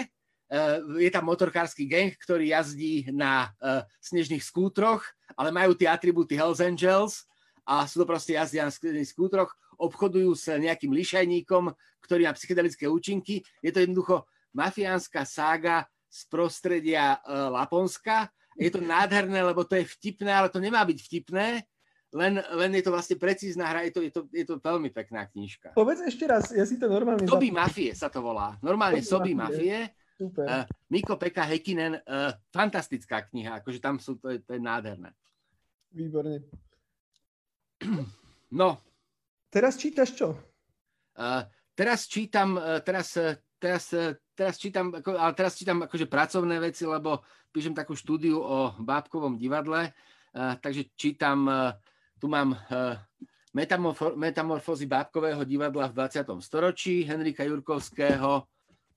je tam motorkársky gang, ktorý jazdí na uh, snežných skútroch, ale majú tie atribúty Hells Angels a sú to proste jazdia na snežných skútroch, obchodujú s nejakým lišajníkom, ktorý má psychedelické účinky. Je to jednoducho mafiánska sága z prostredia uh, Laponska. Je to nádherné, lebo to je vtipné, ale to nemá byť vtipné, len, len je to vlastne precízna hra, je to, je, to, je to veľmi pekná knižka. Povedz ešte raz, ja si to normálne... Soby mafie sa to volá. Normálne Soby mafie. Super. Uh, Miko Pekka Hekinen, uh, fantastická kniha, akože tam sú, to je, to je nádherné. Výborne. No. Teraz čítaš čo? Uh, teraz čítam, uh, teraz, uh, teraz, uh, teraz čítam, ako, ale teraz čítam akože pracovné veci, lebo píšem takú štúdiu o bábkovom divadle, uh, takže čítam, uh, tu mám uh, metamorfo- metamorfózy bábkového divadla v 20. storočí Henrika Jurkovského,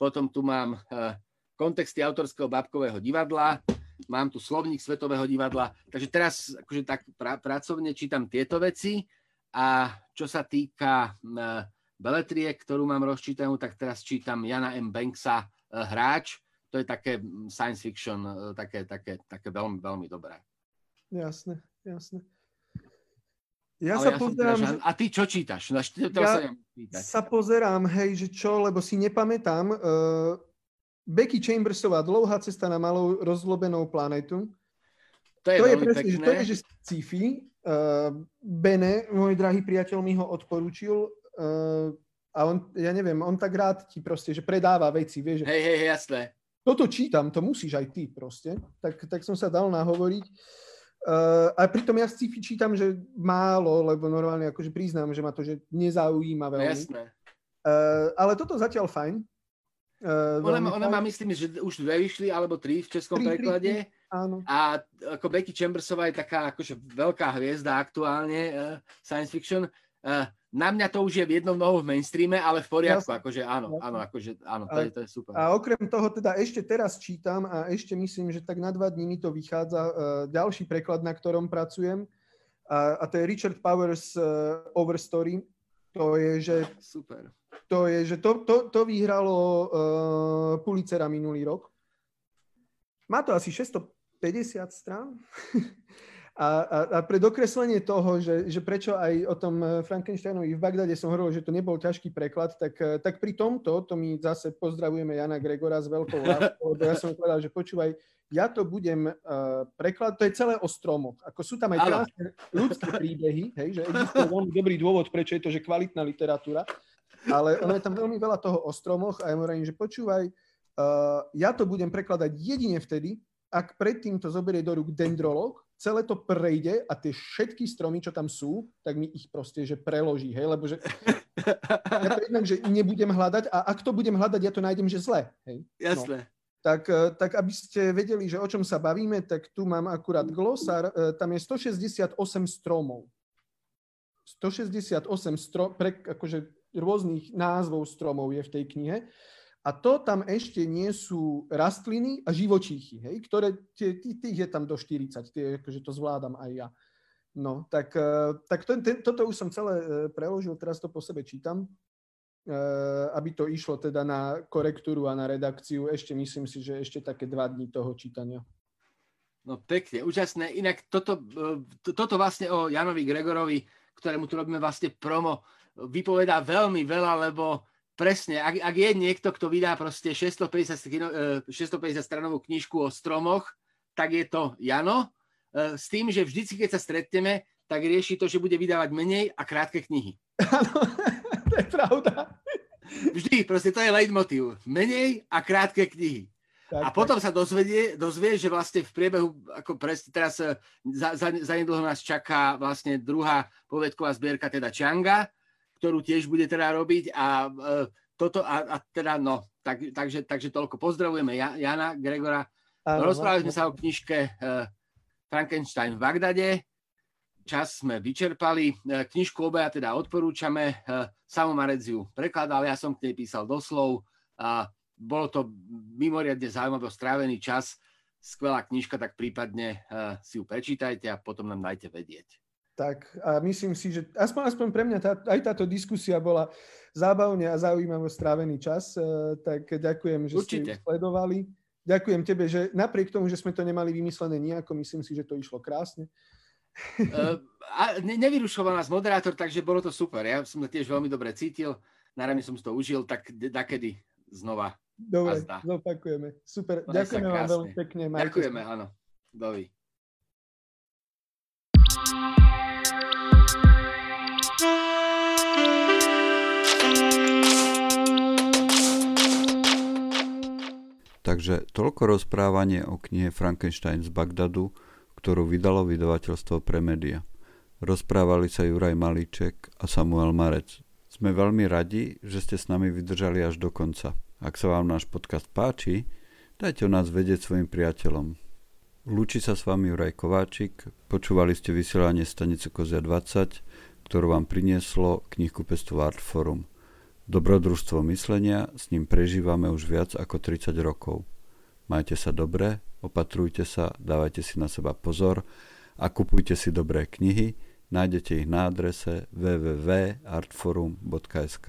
potom tu mám eh, kontexty autorského bábkového divadla, mám tu slovník Svetového divadla, takže teraz akože tak pra, pracovne čítam tieto veci a čo sa týka uh, beletrie, ktorú mám rozčítanú, tak teraz čítam Jana M. Banksa uh, Hráč, to je také mm, science fiction, také, také, také veľmi, veľmi dobré. Jasné, jasné. Ja Ale sa ja pozerám... Teda, že... A ty čo čítaš? No, to ja sa, sa pozerám, hej, že čo, lebo si nepamätám. Uh, Becky Chambersová Dlouhá cesta na malou rozlobenou planetu. To je, To je presne, že pekné. to je, že sci-fi. Uh, Bene, môj drahý priateľ, mi ho odporúčil. Uh, a on, ja neviem, on tak rád ti proste, že predáva veci, vieš, že hej, hej, jasné. toto čítam, to musíš aj ty proste. Tak, tak som sa dal nahovoriť. Uh, a pritom ja sci-fi čítam, že málo, lebo normálne akože priznám, že ma to že nezaujíma No, veľmi. jasné. Uh, ale toto zatiaľ fajn. Uh, Ona, ona fajn. má, myslím, že už dve vyšli, alebo tri v českom Tri, tri, preklade. Áno. A ako Becky Chambersová je taká akože veľká hviezda aktuálne uh, science fiction. Uh, na mňa to už je v jednom nohom v mainstreame, ale v poriadku, Jasne. akože áno, áno, akože áno, to je, to je super. A okrem toho teda ešte teraz čítam a ešte myslím, že tak na dva dní mi to vychádza uh, ďalší preklad, na ktorom pracujem. A, a to je Richard Powers uh, Overstory. To je, že Super. to, je, že to, to, to vyhralo uh, Pulitzera minulý rok. Má to asi 650 strán. A, a, a pre dokreslenie toho, že, že prečo aj o tom eh, Frankensteinovi v Bagdade som hovoril, že to nebol ťažký preklad, tak, eh, tak pri tomto, to my zase pozdravujeme Jana Gregora s veľkou láskou, lebo ja som povedal, že počúvaj, ja to budem uh, preklad, to je celé o stromoch. Ako sú tam aj krásne ľudské príbehy, hej, že existuje veľmi dobrý dôvod, prečo je to, že kvalitná literatúra, ale ono je tam veľmi veľa toho o stromoch a ja mu hovorím, že počúvaj, uh, ja to budem prekladať jedine vtedy, ak predtým to zoberie do rúk dendrolog, celé to prejde a tie všetky stromy, čo tam sú, tak mi ich proste, že preloží, hej, lebo že ja to jednak, že nebudem hľadať a ak to budem hľadať, ja to nájdem, že zle, hej. Jasné. Tak, eh, tak aby ste vedeli, že o čom sa bavíme, tak tu mám akurát glosár, eh, tam je 168 stromov. 168 strom, pre, akože rôznych názvov stromov je v tej knihe. A to tam ešte nie sú rastliny a živočíchy, hej, ktoré, tých je tam do 40, tie, akože to zvládam aj ja. No, tak, eh, tak to, ten, toto už som celé eh, preložil, teraz to po sebe čítam, eh, aby to išlo teda na korektúru a na redakciu. Ešte myslím si, že ešte také dva dní toho čítania. No pekne, úžasné. Inak toto, e, to- toto vlastne o Janovi Gregorovi, ktorému tu robíme vlastne promo, vypovedá veľmi veľa, lebo presne, ak, ak je niekto, kto vydá proste 650, kino- e, 650 stranovú knižku o stromoch, tak je to Jano. E, S tým, že vždycky, keď sa stretneme, tak rieši to, že bude vydávať menej a krátke knihy. Áno, to je pravda. Vždy, proste to je leitmotiv. Menej a krátke knihy. Tak, A potom sa dozvedie, dozvie, že vlastne v priebehu, ako presne teraz e, za, za, za nedlho nás čaká vlastne druhá povedková zbierka, teda Čanga, ktorú tiež bude teda robiť a e, toto a, a teda no, tak, takže, takže toľko. Pozdravujeme Ja- Jana Gregora. Áno, Rozprávali sme sa o knižke e, Frankenstein v Bagdade. Čas sme vyčerpali. E, Knižku obaja teda odporúčame. E, Samo Maredziu prekladal, ja som k nej písal doslov. A bolo to mimoriadne zaujímavé strávený čas. Skvelá knižka, tak prípadne si ju prečítajte a potom nám dajte vedieť. Tak a myslím si, že aspoň, aspoň pre mňa tá, aj táto diskusia bola zábavne a zaujímavo strávený čas, eh, tak ďakujem, že Určite. ste ju sledovali. Ďakujem tebe, že napriek tomu, že sme to nemali vymyslené nejako, myslím si, že to išlo krásne. E, a ne, nevyrušoval nás moderátor, takže bolo to super. Ja som to tiež veľmi dobre cítil. Naravne som si to užil, tak dakedy znova. Dobre, zopakujeme. Super, Maj ďakujeme vám veľmi pekne. majte Ďakujeme, áno. Dovi. Takže toľko rozprávanie o knihe Frankenstein z Bagdadu, ktorú vydalo vydavateľstvo Premedia. Rozprávali sa Juraj Malíček a Samuel Marec. Sme veľmi radi, že ste s nami vydržali až do konca. Ak sa vám náš podcast páči, dajte o nás vedieť svojim priateľom. Lúči sa s vami Juraj Kováčik, počúvali ste vysielanie stanice Kozia 20, ktorú vám prinieslo knihkupectvo Artforum. Dobrodružstvo myslenia, s ním prežívame už viac ako 30 rokov. Majte sa dobre, opatrujte sa, dávajte si na seba pozor a kupujte si dobré knihy, nájdete ich na adrese www.artforum.sk.